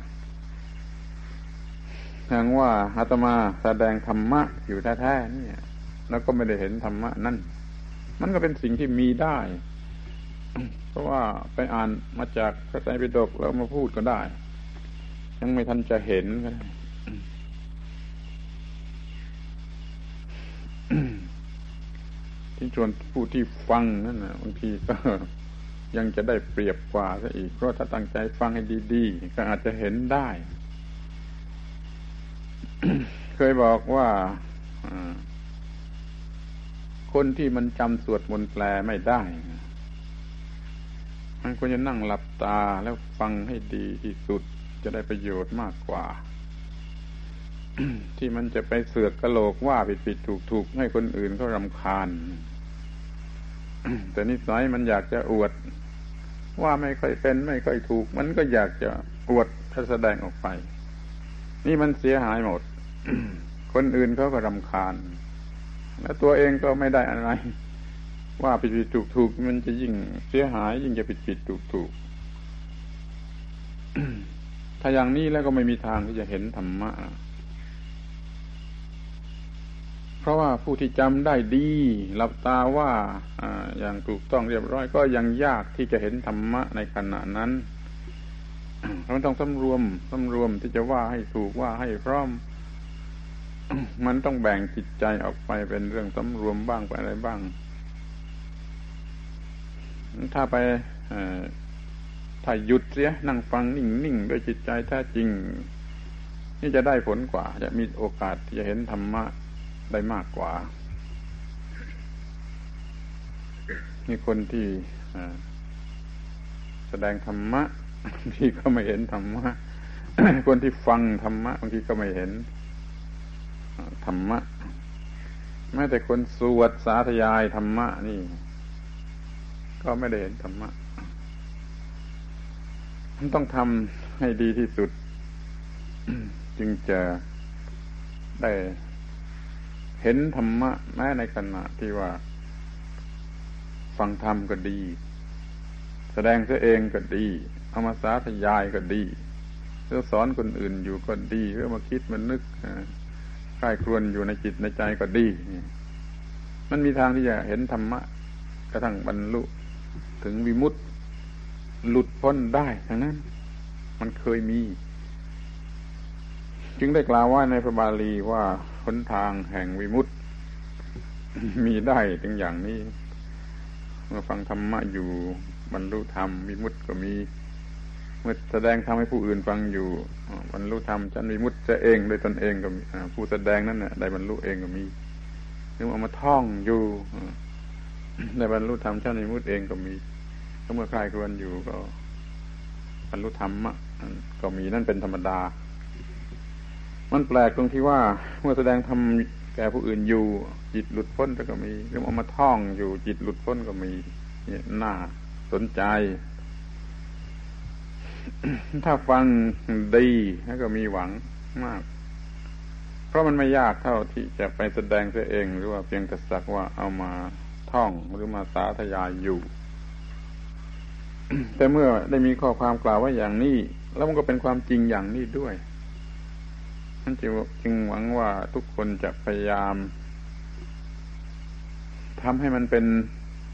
อย่างว่าอาตมาแสดงธรรมะอยู่แท้ๆนี่แล้วก็ไม่ได้เห็นธรรมะนั่น มันก็เป็นสิ่งที่มีได้ เพราะว่าไปอ่านมาจากพระไตรปิฎกแล้วมาพูดก็ได้ ยังไม่ทันจะเห็นก็ได้ ที่ชวนผู้ที่ฟังนั่นนะบางทีก็ยังจะได้เปรียบกว่าซะอีก เพราะถ้าตั้งใจฟังให้ดีๆ ก็อาจจะเห็นได้ เคยบอกว่าคนที่มันจำสวดมนต์แปลไม่ได้ มันควรจะนั่งหลับตาแล้วฟังให้ดีที่สุดจะได้ประโยชน์มากกว่า ที่มันจะไปเสือกกระโหลกว่าผิดผิดถูกถูกให้คนอื่นเขารำคาญ แต่นิสัยมันอยากจะอวด ว่าไม่ค่อยเป็นไม่ค่อยถูก มันก็อยากจะอวดแสดงออกไป นี่มันเสียหายหมด คนอื่นเขาก็รำคาญ แล้วตัวเองก็ไม่ได้อะไร ว่าผิดผิดถูกถูกมันจะยิ่งเสียหาย ยิ่งจะผิดผิดถูกถูกถ้าอย่างนี้แล้วก็ไม่มีทางที่จะเห็นธรรมะ เพราะว่าผู้ที่จำได้ดีหลับตาว่าอย่างถูกต้องเรียบร้อยก็ยังยากที่จะเห็นธรรมะในขณะนั้นเราต้องสำรวมสำรวมที่จะว่าให้ถูกว่าให้พร้อม มันต้องแบ่งจิตใจออกไปเป็นเรื่องสำรวมบ้างไปอะไรบ้าง ถ้าไปถ้าหยุดเสียนั่งฟังนิ่งๆด้วยจิตใจแท้จริง นี่จะได้ผลกว่า จะมีโอกาสที่จะเห็นธรรมะ ได้มากกว่า มีคนที่แสดงธรรมะที่ก็ไม่เห็นธรรมะ คนที่ฟังธรรมะบางทีก็ไม่เห็นธรรมะแม้แต่คนสวดสาธยายธรรมะนี่ ก็ไม่ได้เห็นธรรมะมันต้องทำให้ดีที่สุด จึงจะได้ เห็นธรรมะแม้ในขณะที่ว่า ฟังธรรมก็ดี แสดงเสียเองก็ดีเอามาสาธยายก็ดีหรือสอนคนอื่นอยู่ก็ดีหรือมาคิดมันนึกใคร่ครวญอยู่ในจิตในใจก็ดี มันมีทางที่จะเห็นธรรมะกระทั่งบรรลุถึงวิมุตติหลุดพ้นได้ทั้งนั้น มันเคยมี จึงได้กล่าวว่าในพระบาลีว่า หนทางแห่งวิมุตติ มีได้ถึงอย่างนี้ เมื่อฟังธรรมะอยู่บรรลุธรรมวิมุตติก็มี เมื่อแสดงทำให้ผู้อื่นฟังอยู่บรรลุธรรมฉันวิมุตติจะเองโดยตนเองก็มีผู้แสดงนั้นเนี่ยได้บรรลุเองก็มีหรือเอามาท่องอยู่ได้บรรลุธรรมฉันวิมุตติเองก็มีเมื่อใครควรอยู่ก็บรรลุธรรมะก็มีนั่นเป็นธรรมดา มันแปลกตรงที่ว่าเมื่อแสดงทำแก่ผู้อื่นอยู่จิตหลุดพ้นก็มีหรือเอามาท่องอยู่จิตหลุดพ้นก็มีเนี่ยน่าสนใจ ถ้าฟังดีแล้วก็มีหวังมาก เพราะมันไม่ยากเท่าที่จะไปแสดงเสียเอง หรือว่าเพียงแต่สักว่าเอามาท่องหรือมาสาธยายอยู่ แต่เมื่อได้มีข้อความกล่าวว่าอย่างนี้ แล้วมันก็เป็นความจริงอย่างนี้ด้วย นั่นจึงหวังว่าทุกคนจะพยายามทำให้มันเป็น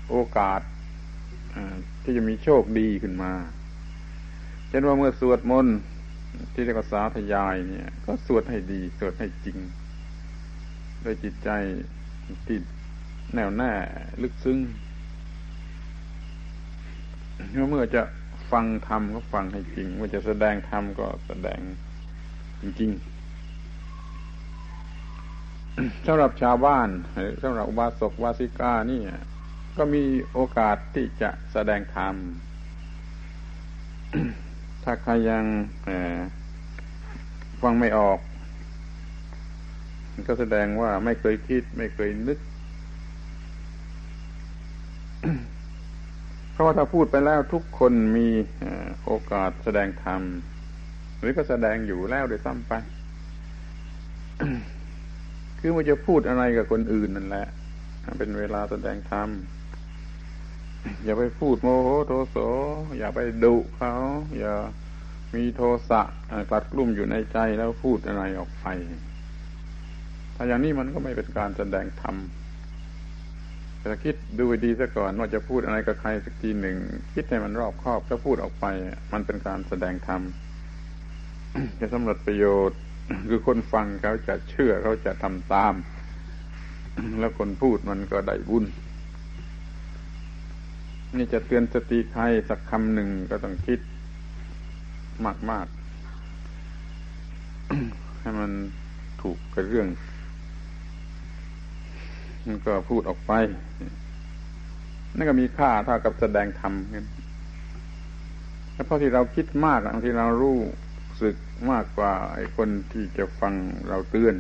โอกาสที่จะมีโชคดีขึ้นมา เช่นว่าเมื่อสวดมนต์ที่เรียกว่าสาธยายเนี่ย ก็สวดให้ดี สวดให้จริงโดยจิตใจที่แน่วแน่ลึกซึ้งเมื่อจะฟังธรรมก็ฟังให้จริง เมื่อจะแสดงธรรมก็แสดงจริงๆ สำหรับชาวบ้านสำหรับอุบาสกวาสิกานี่ก็มีโอกาสที่จะแสดงธรรม ถ้าใครยังฟังไม่ออก ก็แสดงว่าไม่เคยคิด ไม่เคยนึก เพราะว่าถ้าพูดไปแล้วทุกคนมีโอกาสแสดงธรรม หรือก็แสดงอยู่แล้วโดยซ้ำไป คือมันจะพูดอะไรกับคนอื่นนั่นแหละเป็นเวลาแสดงธรรมอย่าไปพูดโมโหโทโส อย่าไปดุเขา อย่ามีโทสะกลัดกลุ่มอยู่ในใจแล้วพูดอะไรออกไป ถ้าอย่างนี้มันก็ไม่เป็นการแสดงธรรมแต่คิดดูดีซะก่อนว่าจะพูดอะไรกับใครสักทีหนึ่ง คิดให้มันรอบคอบถ้าพูดออกไป มันเป็นการแสดงธรรมจะสำเร็จประโยชน์ คือคนฟังเขาจะเชื่อเขาจะทำตาม แล้วคนพูดมันก็ได้บุญนี่จะเตือนสติใครสักคำหนึ่งก็ต้องคิดมากๆให้มันถูกกับเรื่อง มันก็พูดออกไป นั่นก็มีค่าเท่ากับแสดงธรรมกันแล้วเพราะที่เราคิดมากบางทีเรารู้ สึกมากกว่าไอ้คนที่จะฟังเราเตือน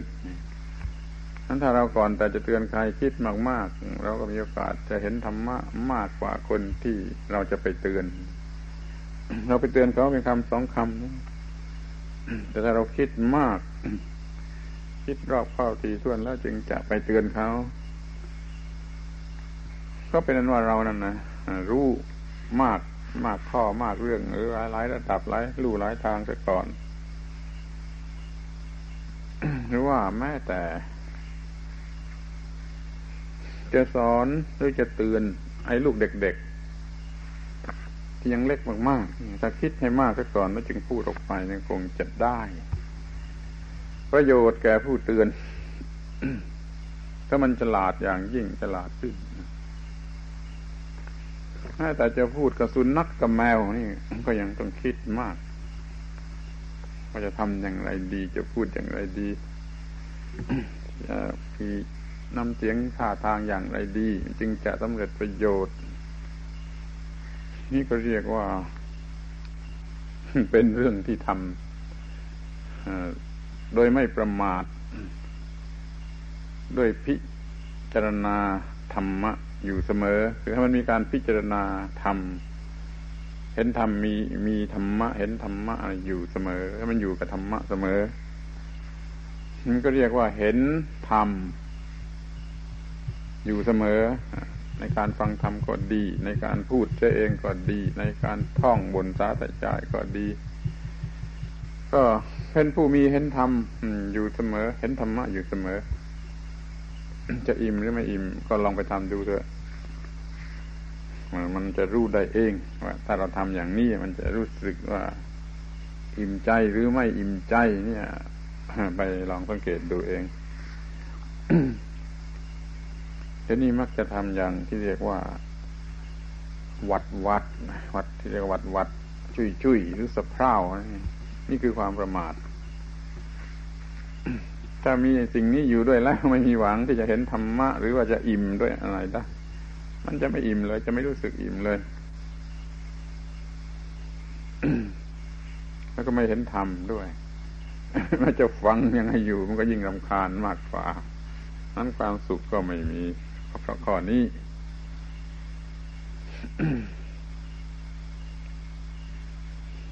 นั้นถ้าเราก่อนแต่จะเตือนใครคิดมาก ๆ เราก็มีโอกาสจะเห็นธรรมะมากกว่าคนที่เราจะไปเตือน เราไปเตือนเขาเป็นคำสองคำแต่ถ้าเราคิดมาก คิดรอบเข้าทีส่วนแล้วจึงจะไปเตือนเขา ก็เป็นนั้นว่าเรานั่นนะรู้มาก มากข้อมากเรื่องหรือหลายหลายระดับหลายรู้หลายทางซะก่อน หรือว่าแม้แต่ จะสอนหรือจะเตือนไอ้ลูกเด็กๆ ที่ยังเล็กมากๆถ้าคิดให้มากซะก่อนแล้วจึงพูดออกไปนี่คงจะได้ ประโยชน์แก่ผู้เตือน ถ้ามันฉลาดอย่างยิ่งฉลาดขึ้น แต่จะพูดกับสุนัขกกับแมวนี่ก็ยังต้องคิดมากว่าจะทำอย่างไรดี จะพูดอย่างไรดีจะมีนำเสียงท่าทางอย่างไรดี จึงจะสำเร็จประโยชน์ นี่ก็เรียกว่า เป็นเรื่องที่ทำโดยไม่ประมาท ด้วยพิจารณาธรรมะ อยู่เสมอ คือให้มันมีการพิจารณาธรรมเห็นธรรมมีมีธรรมะ เห็นธรรมะอยู่เสมอให้มันอยู่กับธรรมะเสมอมันก็เรียกว่าเห็นธรรมอยู่เสมอ ในการฟังธรรมก็ดี ในการพูดเจเองก็ดี ในการท่องบนสาธยายก็ดี ก็เป็นผู้มีเห็นธรรมอยู่เสมอ เห็นธรรมะอยู่เสมอ จะอิ่มหรือไม่อิ่ม ก็ลองไปทำดูเถอะมันจะรู้ได้เองว่าถ้าเราทำอย่างนี้มันจะรู้สึกว่า อิ่มใจหรือไม่อิ่มใจ เนี่ยไปลองสังเกตดูเองทีนี้มักจะทำอย่างที่เรียกว่า วัดวัดวัดที่เรียกวัดวัดชุยชุยหรือสะเพร่านี่คือความประมาท ถ้ามีสิ่งนี้อยู่ด้วยแล้วไม่มีหวังที่จะเห็นธรรมะ หรือว่าจะอิ่มด้วยอะไรได้มันจะไม่อิ่มเลย จะไม่รู้สึกอิ่มเลย แล้วก็ไม่เห็นธรรมด้วยมันจะฟังยังไงอยู่ มันก็ยิ่งรำคาญมากกว่านั้นความสุขก็ไม่มีเพราะข้อนี้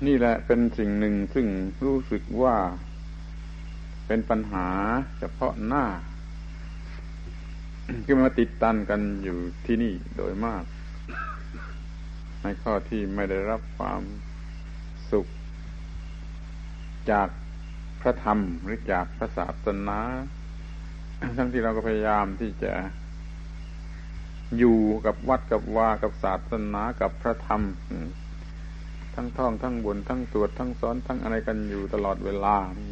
นี่แหละเป็นสิ่งหนึ่งซึ่งรู้สึกว่า เป็นปัญหาเฉพาะหน้าคือมาติดตันกันอยู่ที่นี่โดยมาก ในข้อที่ไม่ได้รับความสุข จากพระธรรมหรือจากพระศาสนา ทั้งที่เราก็พยายามที่จะอยู่กับวัดกับวากับศาสนากับพระธรรม ทั้งท่องทั้งบนทั้งสวดทั้งสอนทั้งอะไรกันอยู่ตลอดเวลานี่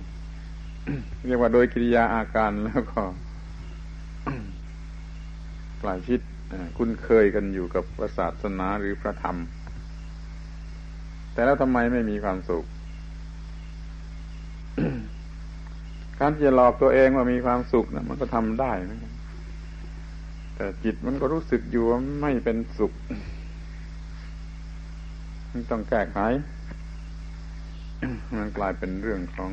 เรียกว่าโดยกิริยาอาการแล้วก็กลายชิดคุ้นเคยกันอยู่กับศาสนาหรือพระธรรม แต่แล้วทำไมไม่มีความสุข การจะหลอกตัวเองว่ามีความสุขนะมันก็ทำได้นะแต่จิตมันก็รู้สึกอยู่ว่าไม่เป็นสุขมันต้องแก้ไขมันกลายเป็นเรื่องของ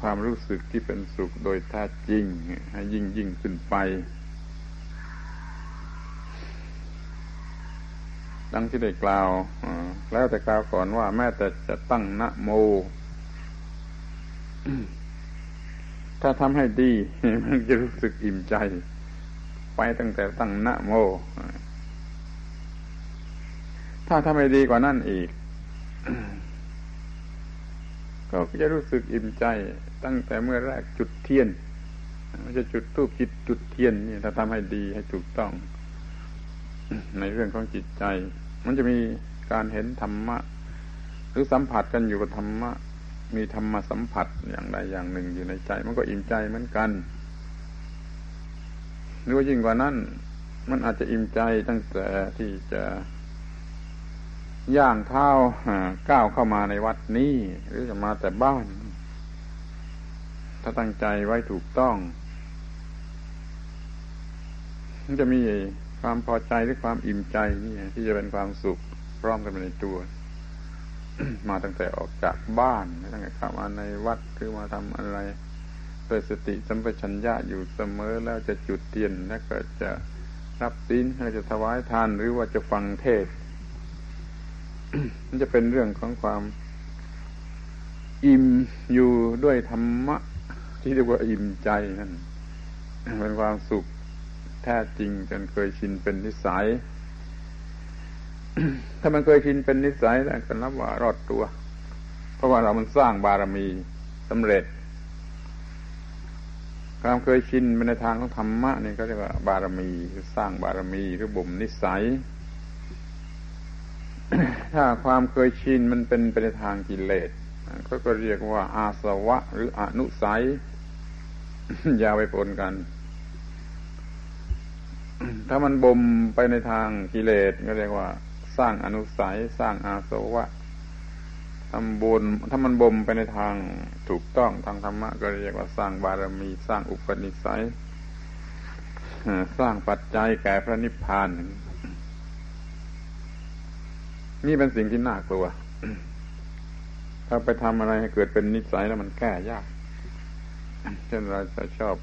ความรู้สึกที่เป็นสุขโดยแท้จริง ให้ยิ่งยิ่งขึ้นไป ดังที่ได้กล่าวแล้วแต่กล่าวก่อนว่าแม้แต่จะตั้งนะโม ถ้าทำให้ดี มันจะรู้สึกอิ่มใจ ไปตั้งแต่ตั้งนะโม ถ้าทำให้ดีกว่านั่นอีกก็จะรู้สึกอิ่มใจ ตั้งแต่เมื่อแรกจุดเทียนมันจะจุดทูบจิตจุดเทียนนี่ถ้าทำให้ดีให้ถูกต้อง ในเรื่องของจิตใจ มันจะมีการเห็นธรรมะ หรือสัมผัสกันอยู่กับธรรมะ มีธรรมะสัมผัสอย่างใดอย่างหนึ่งอยู่ในใจ มันก็อิ่มใจเหมือนกันหรือว่ายิ่งกว่านั้น มันอาจจะอิ่มใจตั้งแต่ที่จะย่างเท้าก้าวเข้ามาในวัดนี้ หรือจะมาแต่บ้าน ถ้าตั้งใจไว้ถูกต้องมันจะมีความพอใจหรือความอิ่มใจนี่ที่จะเป็นความสุขพร้อมกันในตัว มาตั้งแต่ออกจากบ้านตั้งแต่เข้ามาในวัดคือมาทำอะไรเปิดสติสัมปชัญญะอยู่เสมอแล้วจะจุดเทียนแล้วก็จะรับศีลแล้วจะถวายทานหรือว่าจะฟังเทศมันจะเป็นเรื่องของความอิ่มอยู่ด้วยธรรมะ ที่เรียกว่าอิ่มใจนั่นเป็นความสุขแท้จริงจนเคยชินเป็นนิสัย ถ้ามันเคยชินเป็นนิสัยแล้วก็นับว่ารอดตัว เพราะว่าเรามันสร้างบารมีสำเร็จ ความเคยชินในทางของธรรมะนี่ก็เรียกว่าบารมีสร้างบารมีหรือบ่มนิสัย ถ้าความเคยชินมันเป็นไปในทางกิเลส ก็ก็เรียกว่าอาสวะ หรืออนุสัย อย่าไปปนกัน ถ้ามันบ่มไปในทางกิเลสก็เรียกว่า สร้างอนุสัย สร้างอาสวะทำบุญถ้ามันบ่มไปในทางถูกต้องทางธรรมะ ก็เรียกว่าสร้างบารมี สร้างอุปนิสัยสร้างปัจจัยแก่พระนิพพาน นี่เป็นสิ่งที่น่ากลัว ถ้าไปทำอะไรให้เกิดเป็นนิสัยแล้วมันแก้ยาก เช่นเราจะชอบ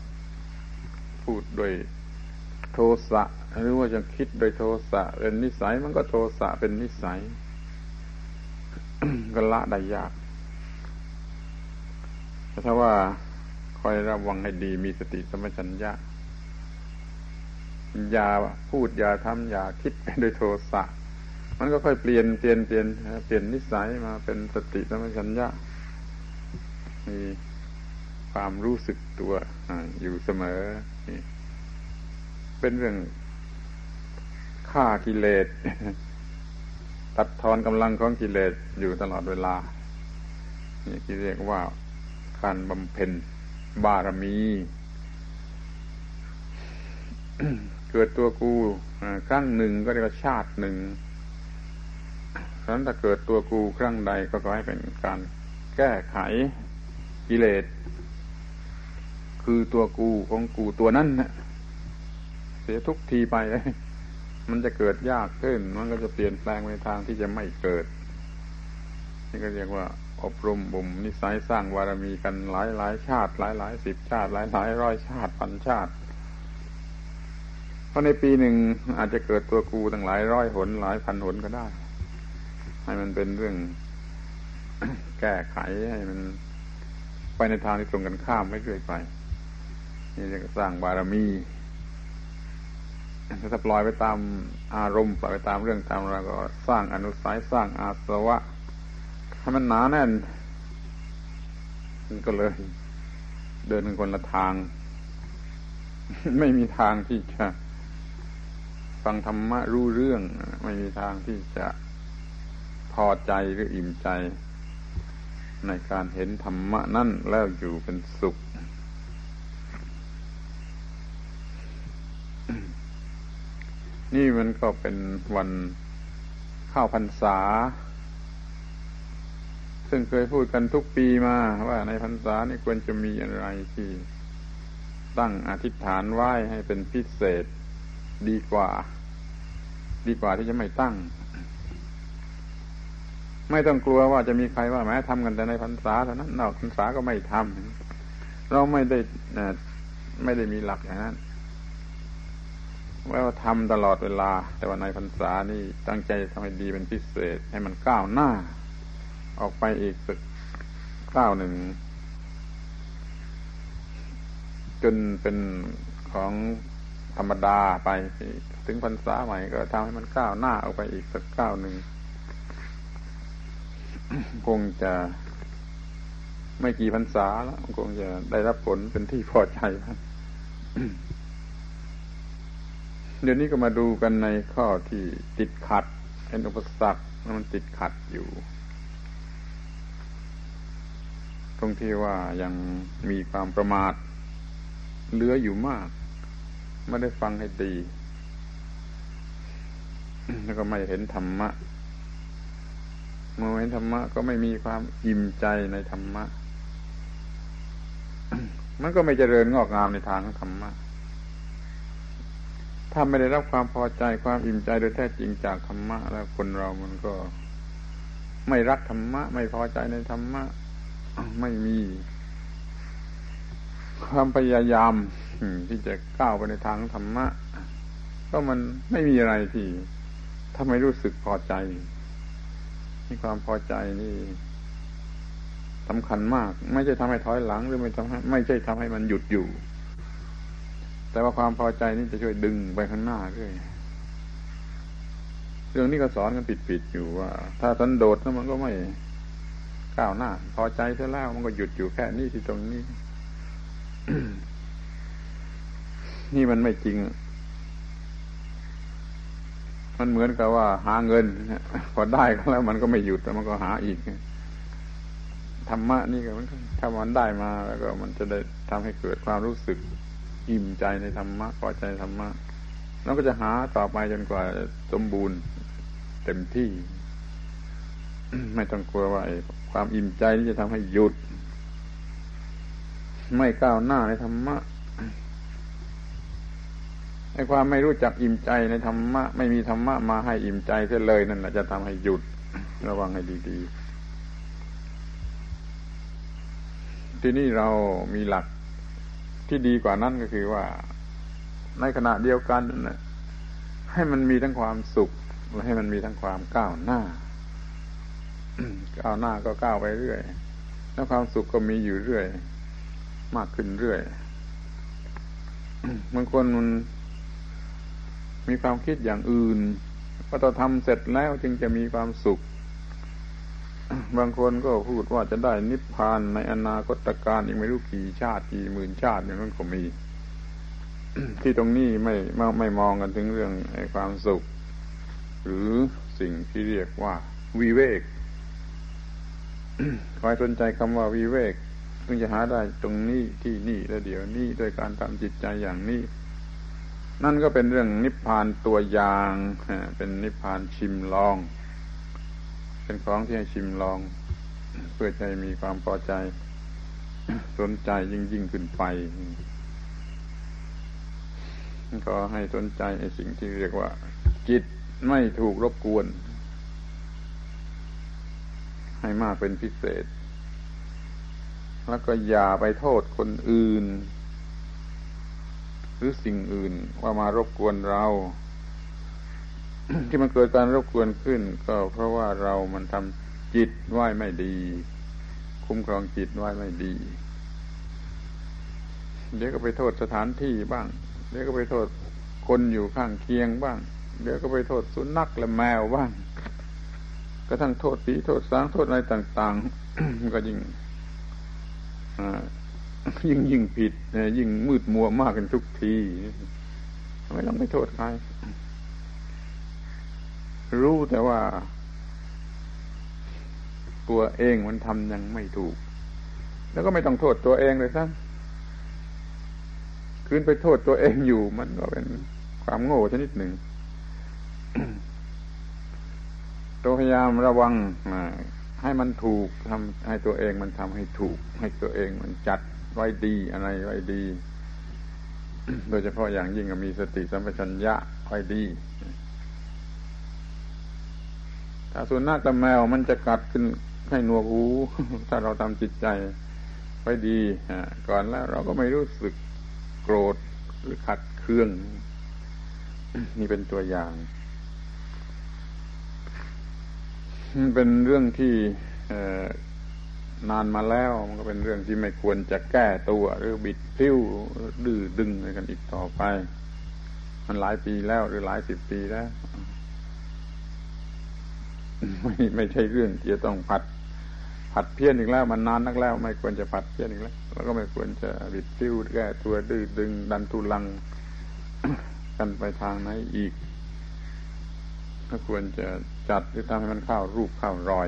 พูดด้วยโทสะหรือว่าจะคิดโดยโทสะเป็นนิสัยมันก็โทสะเป็นนิสัยก็ละได้ยากแต่ถ้าว่าคอยระวังให้ดีมีสติสมัชัญญะอย่าพูดอย่าทำอย่าคิดโดยโทสะ มันก็ค่อยเปลี่ยนเปลี่ยนเปลี่ยนเปลี่ยนนิสัยมาเป็นสติสมัชัญญะมีความรู้สึกตัวอยู่เสมอ เป็นเรื่องฆ่ากิเลสตัดทอนกำลังของกิเลสอยู่ตลอดเวลา นี่ที่เรียกว่าการบำเพ็ญบารมี เกิดตัวกูครั้งหนึ่งก็เรียกว่าชาติหนึ่ง ฉะนั้นถ้าเกิดตัวกูครั้งใดก็ขอให้เป็นการแก้ไขกิเลส คือตัวกูของกูตัวนั้นนะเสียทุกทีไปเลยมันจะเกิดยากขึ้น มันก็จะเปลี่ยนแปลงในทางที่จะไม่เกิด นี่ก็เรียกว่าอบรมบ่มนิสัยสร้างวารมีกันหลายหลายชาติ หลายหลายสิบชาติ หลายหลายร้อยชาติพันชาติ เพราะในปีหนึ่งอาจจะเกิดตัวกูตั้งหลายร้อยหนหลายพันหนก็ได้ ให้มันเป็นเรื่องแก้ไขให้มันไปในทางที่ตรงกันข้ามไม่เรื่อยไป นี่จะสร้างบารมีถ้าปล่อยไปตามอารมณ์ปล่อยไปตามเรื่องตามเราก็สร้างอนุสัยสร้างอาสวะให้มันหนาแน่นมันก็เลย เดินกันคนละทาง ไม่มีทางที่จะ ฟังธรรมะรู้เรื่อง ไม่มีทางที่จะ พอใจหรืออิ่มใจ ในการเห็นธรรมะนั่นแล้วอยู่เป็นสุข นี่มันก็เป็นวันเข้าพรรษา ซึ่งเคยพูดกันทุกปีมาว่าในพรรษานี่ควรจะมีอะไรที่ตั้งอธิษฐานไหว้ให้เป็นพิเศษดีกว่า ดีกว่าที่จะไม่ตั้ง ไม่ต้องกลัวว่าจะมีใครว่าแม้ทำกันแต่ในพรรษาเท่านั้นนอกพรรษาก็ไม่ทำเราไม่ได้ไม่ได้มีหลักอย่างนั้นว่าทำตลอดเวลา แต่ว่าในพรรษานี่ตั้งใจทำให้ดีเป็นพิเศษ ให้มันก้าวหน้า ออกไปอีกสักก้าวหนึ่ง จนเป็นของธรรมดาไป ถึงพรรษาใหม่ก็ทำให้มันก้าวหน้าออกไปอีกสักก้าวหนึ่ง คงจะไม่กี่พรรษาแล้วคงจะได้รับผลเป็นที่พอใจแล้วเดี๋ยวนี้ก็มาดูกันในข้อที่ติดขัดเป็นอุปสรรคมันติดขัดอยู่ ตรงที่ว่ายังมีความประมาทเหลืออยู่มาก ไม่ได้ฟังให้ดี แล้วก็ไม่เห็นธรรมะ มื่อเห็นธรรมะก็ไม่มีความอิ่มใจในธรรมะ มันก็ไม่เจริญงอกงามในทางของธรรมะ ถ้าไม่ได้รับความพอใจความอิ่มใจโดยแท้จริงจากธรรมะ แล้วคนเรามันก็ ไม่รักธรรมะ ไม่พอใจในธรรมะ ไม่มี ความพยายามที่จะก้าวไปในทางธรรมะ ก็มันไม่มีอะไรที่ถ้าไม่รู้สึกพอใจ นี่ความพอใจนี่สำคัญมาก ไม่ใช่ทำให้ถอยหลัง หรือไม่ทำให้ไม่ใช่ทำให้มันหยุดอยู่ แต่ว่าความพอใจนี่จะช่วยดึงไปข้างหน้าด้วยเรื่องนี้ก็สอนกันผิดๆอยู่ว่า ถ้าสันโดษแล้วมันก็ไม่ก้าวหน้า พอใจเสียแล้วมันก็หยุดอยู่แค่นี้ที่ตรงนี้ นี่มันไม่จริง มันเหมือนกับว่าหาเงินพอได้ก็แล้วมันก็ไม่หยุดแล้วมันก็หาอีกธรรมะนี่ก็มันถ้ามันได้มาแล้วก็มันจะได้ทำให้เกิดความรู้สึกอิ่มใจในธรรมะพอใจธรรมะแล้วก็จะหาต่อไปจนกว่าสมบูรณ์เต็มที่ ไม่ต้องกลัวว่าความอิ่มใจนี่จะทำให้หยุด ไม่ก้าวหน้าในธรรมะ ไอ้ความไม่รู้จักอิ่มใจในธรรมะ ไม่มีธรรมะมาให้อิ่มใจเสียเลยนั่นแหละจะทำให้หยุดระวังให้ดีๆ ที่นี่เรามีหลักที่ดีกว่านั้นก็คือว่า ในขณะเดียวกันนะให้มันมีทั้งความสุข และให้มันมีทั้งความก้าวหน้าก้าวหน้าก็ก้าวไปเรื่อย แล้วความสุขก็มีอยู่เรื่อย มากขึ้นเรื่อยบางคนมัน มีความคิดอย่างอื่นว่าเราทำเสร็จแล้วจึงจะมีความสุข บางคนก็พูดว่าจะได้นิพพานในอนาคตการอีกไม่รู้กี่ชาติกี่หมื่นชาติอย่างนั้นก็มี ที่ตรงนี้ไม่ไม่มองกันถึงเรื่องไอ้ความสุข หรือสิ่งที่เรียกว่าวิเวกคอยสนใจคำว่าวิเวกเพิ่งจะหาได้ตรงนี้ที่นี่แล้วเดี๋ยวนี้ด้วยการทำจิตใจอย่างนี้ นั่นก็เป็นเรื่องนิพพานตัวอย่าง เป็นนิพพานชิมลอง เป็นของที่ให้ชิมลอง เพื่อใจมีความพอใจ สนใจยิ่งยิ่งขึ้นไปก็ให้สนใจไอ้สิ่งที่เรียกว่า จิตไม่ถูกรบกวน ให้มากเป็นพิเศษ แล้วก็อย่าไปโทษคนอื่น รือสิ่งอื่นว่ามารบกวนเรา ที่มันเกิดการรบกวนขึ้น ก็เพราะว่าเรามันทำจิตไหวไม่ดี คุ้มครองจิตไหวไม่ดี เดี๋ยวก็ไปโทษสถานที่บ้าง เดี๋ยวก็ไปโทษคนอยู่ข้างเคียงบ้าง เดี๋ยวก็ไปโทษสุนัขและแมวบ้างก็ทั้งโทษผีโทษสางโทษอะไรต่าง ๆ ก็ยิ่ง ยิ่งยิ่งผิดยิ่งมืดมัวมากกันทุกทีไม่ต้องไปโทษใคร รู้แต่ว่า ตัวเองมันทำยังไม่ถูก แล้วก็ไม่ต้องโทษตัวเองเลยซ้ำคืนไปโทษตัวเองอยู่ มันก็เป็นความโง่ชนิดหนึ่งตัวพยายามระวังให้มันถูกทำให้ตัวเองมันทำให้ถูก ให้ตัวเองมันจัด ไว้ดีอะไรไว้ดี โดยเฉพาะอย่างยิ่งมีสติสัมปชัญญะไว้ดี ถ้าสุนัขกับแมวมันจะกัดขึ้นให้หนวกหู ถ้าเราทำจิตใจไว้ดีก่อนแล้วเราก็ไม่รู้สึกโกรธหรือขัดเคือง นี่เป็นตัวอย่างเป็นเรื่องที่ นานมาแล้ว มันก็เป็นเรื่องที่ไม่ควรจะแก้ตัวหรือบิดพิ้วดื้อดึงอะไรกันอีกต่อไป มันหลายปีแล้วหรือหลายสิบปีแล้ว ไม่ไม่ใช่เรื่องที่จะต้องผัด ผัดเพี้ยนอีกแล้ว มันนานนักแล้ว ไม่ควรจะผัดเพี้ยนอีกแล้ว แล้วก็ไม่ควรจะบิดพิ้วแก้ตัวดื้อดึง ดันทุลัง กันไปทางไหนอีกก็ควรจะจัดหรือทำให้มันเข้ารูปเข้ารอย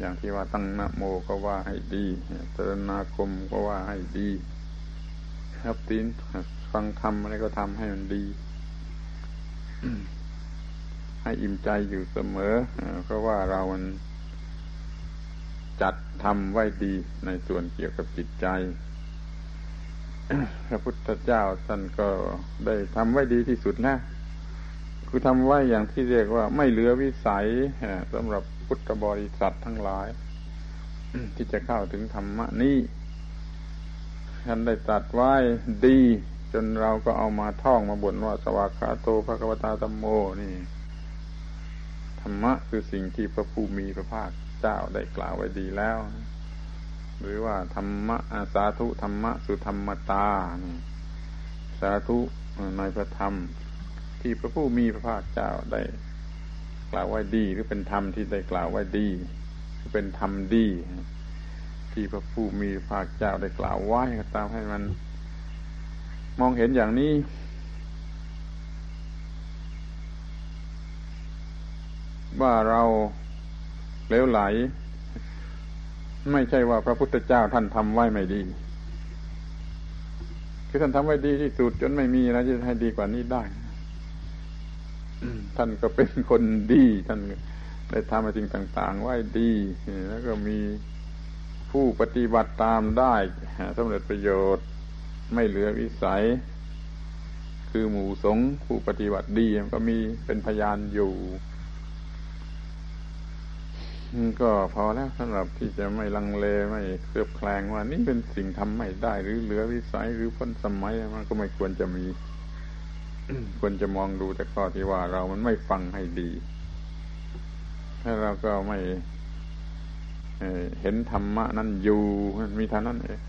อย่างที่ว่าตั้งนะโมก็ว่าให้ดีตรนาคมก็ว่าให้ดีครับตีนฟังธรรมอะไรก็ทำให้มันดี ให้อิ่มใจอยู่เสมอ เพราะว่าเรามันจัดทำไว้ดีในส่วนเกี่ยวกับจิตใจ พระพุทธเจ้าท่านก็ได้ทำไว้ดีที่สุดแล้ว คือทำไว้อย่างที่เรียกว่าไม่เหลือวิสัยสำหรับพุทธบริษัททั้งหลาย ที่จะเข้าถึงธรรมะนี้ท่านได้ตัดไว้ดี จนเราก็เอามาท่องมาบ่นว่าสวากขาโตภะกวตาตัมโมนี่ ธรรมะคือสิ่งที่พระผู้มีพระภาคเจ้าได้กล่าวไว้ดีแล้ว หรือว่าธรรมะอาสาธุธรรมะสุธรรมตา สาธุในพระธรรม ที่พระผู้มีพระภาคเจ้าได้กล่าวไว้ดี หรือเป็นธรรมที่ได้กล่าวไว้ดีคือเป็นธรรมดี ที่พระผู้มีพระภาคเจ้าได้กล่าวไว้ก็ตามให้มัน มองเห็นอย่างนี้ ว่าเราเลวไหล ไม่ใช่ว่าพระพุทธเจ้าท่านทำไว้ไม่ดีคือท่านทำไว้ดีที่สุดจนไม่มีอะไรที่ให้ดีกว่านี้ได้ ท่านก็เป็นคนดี ท่านได้ทำสิ่งต่างๆ ไว้ดี แล้วก็มีผู้ปฏิบัติตามได้สำเร็จประโยชน์ไม่เหลือวิสัย คือหมู่สงผู้ปฏิบัติดีก็มีเป็นพยานอยู่ก็พอแล้วสำหรับที่จะไม่ลังเลไม่เคลือบแคลงว่านี่เป็นสิ่งทำไม่ได้ หรือเหลือวิสัยหรือพ้นสมัยมันก็ไม่ควรจะมี ควรจะมองดูแต่ข้อที่ว่าเรามันไม่ฟังให้ดี ถ้าเราก็ไม่เห็นธรรมะนั่นอยู่ มีเท่านั้นเอง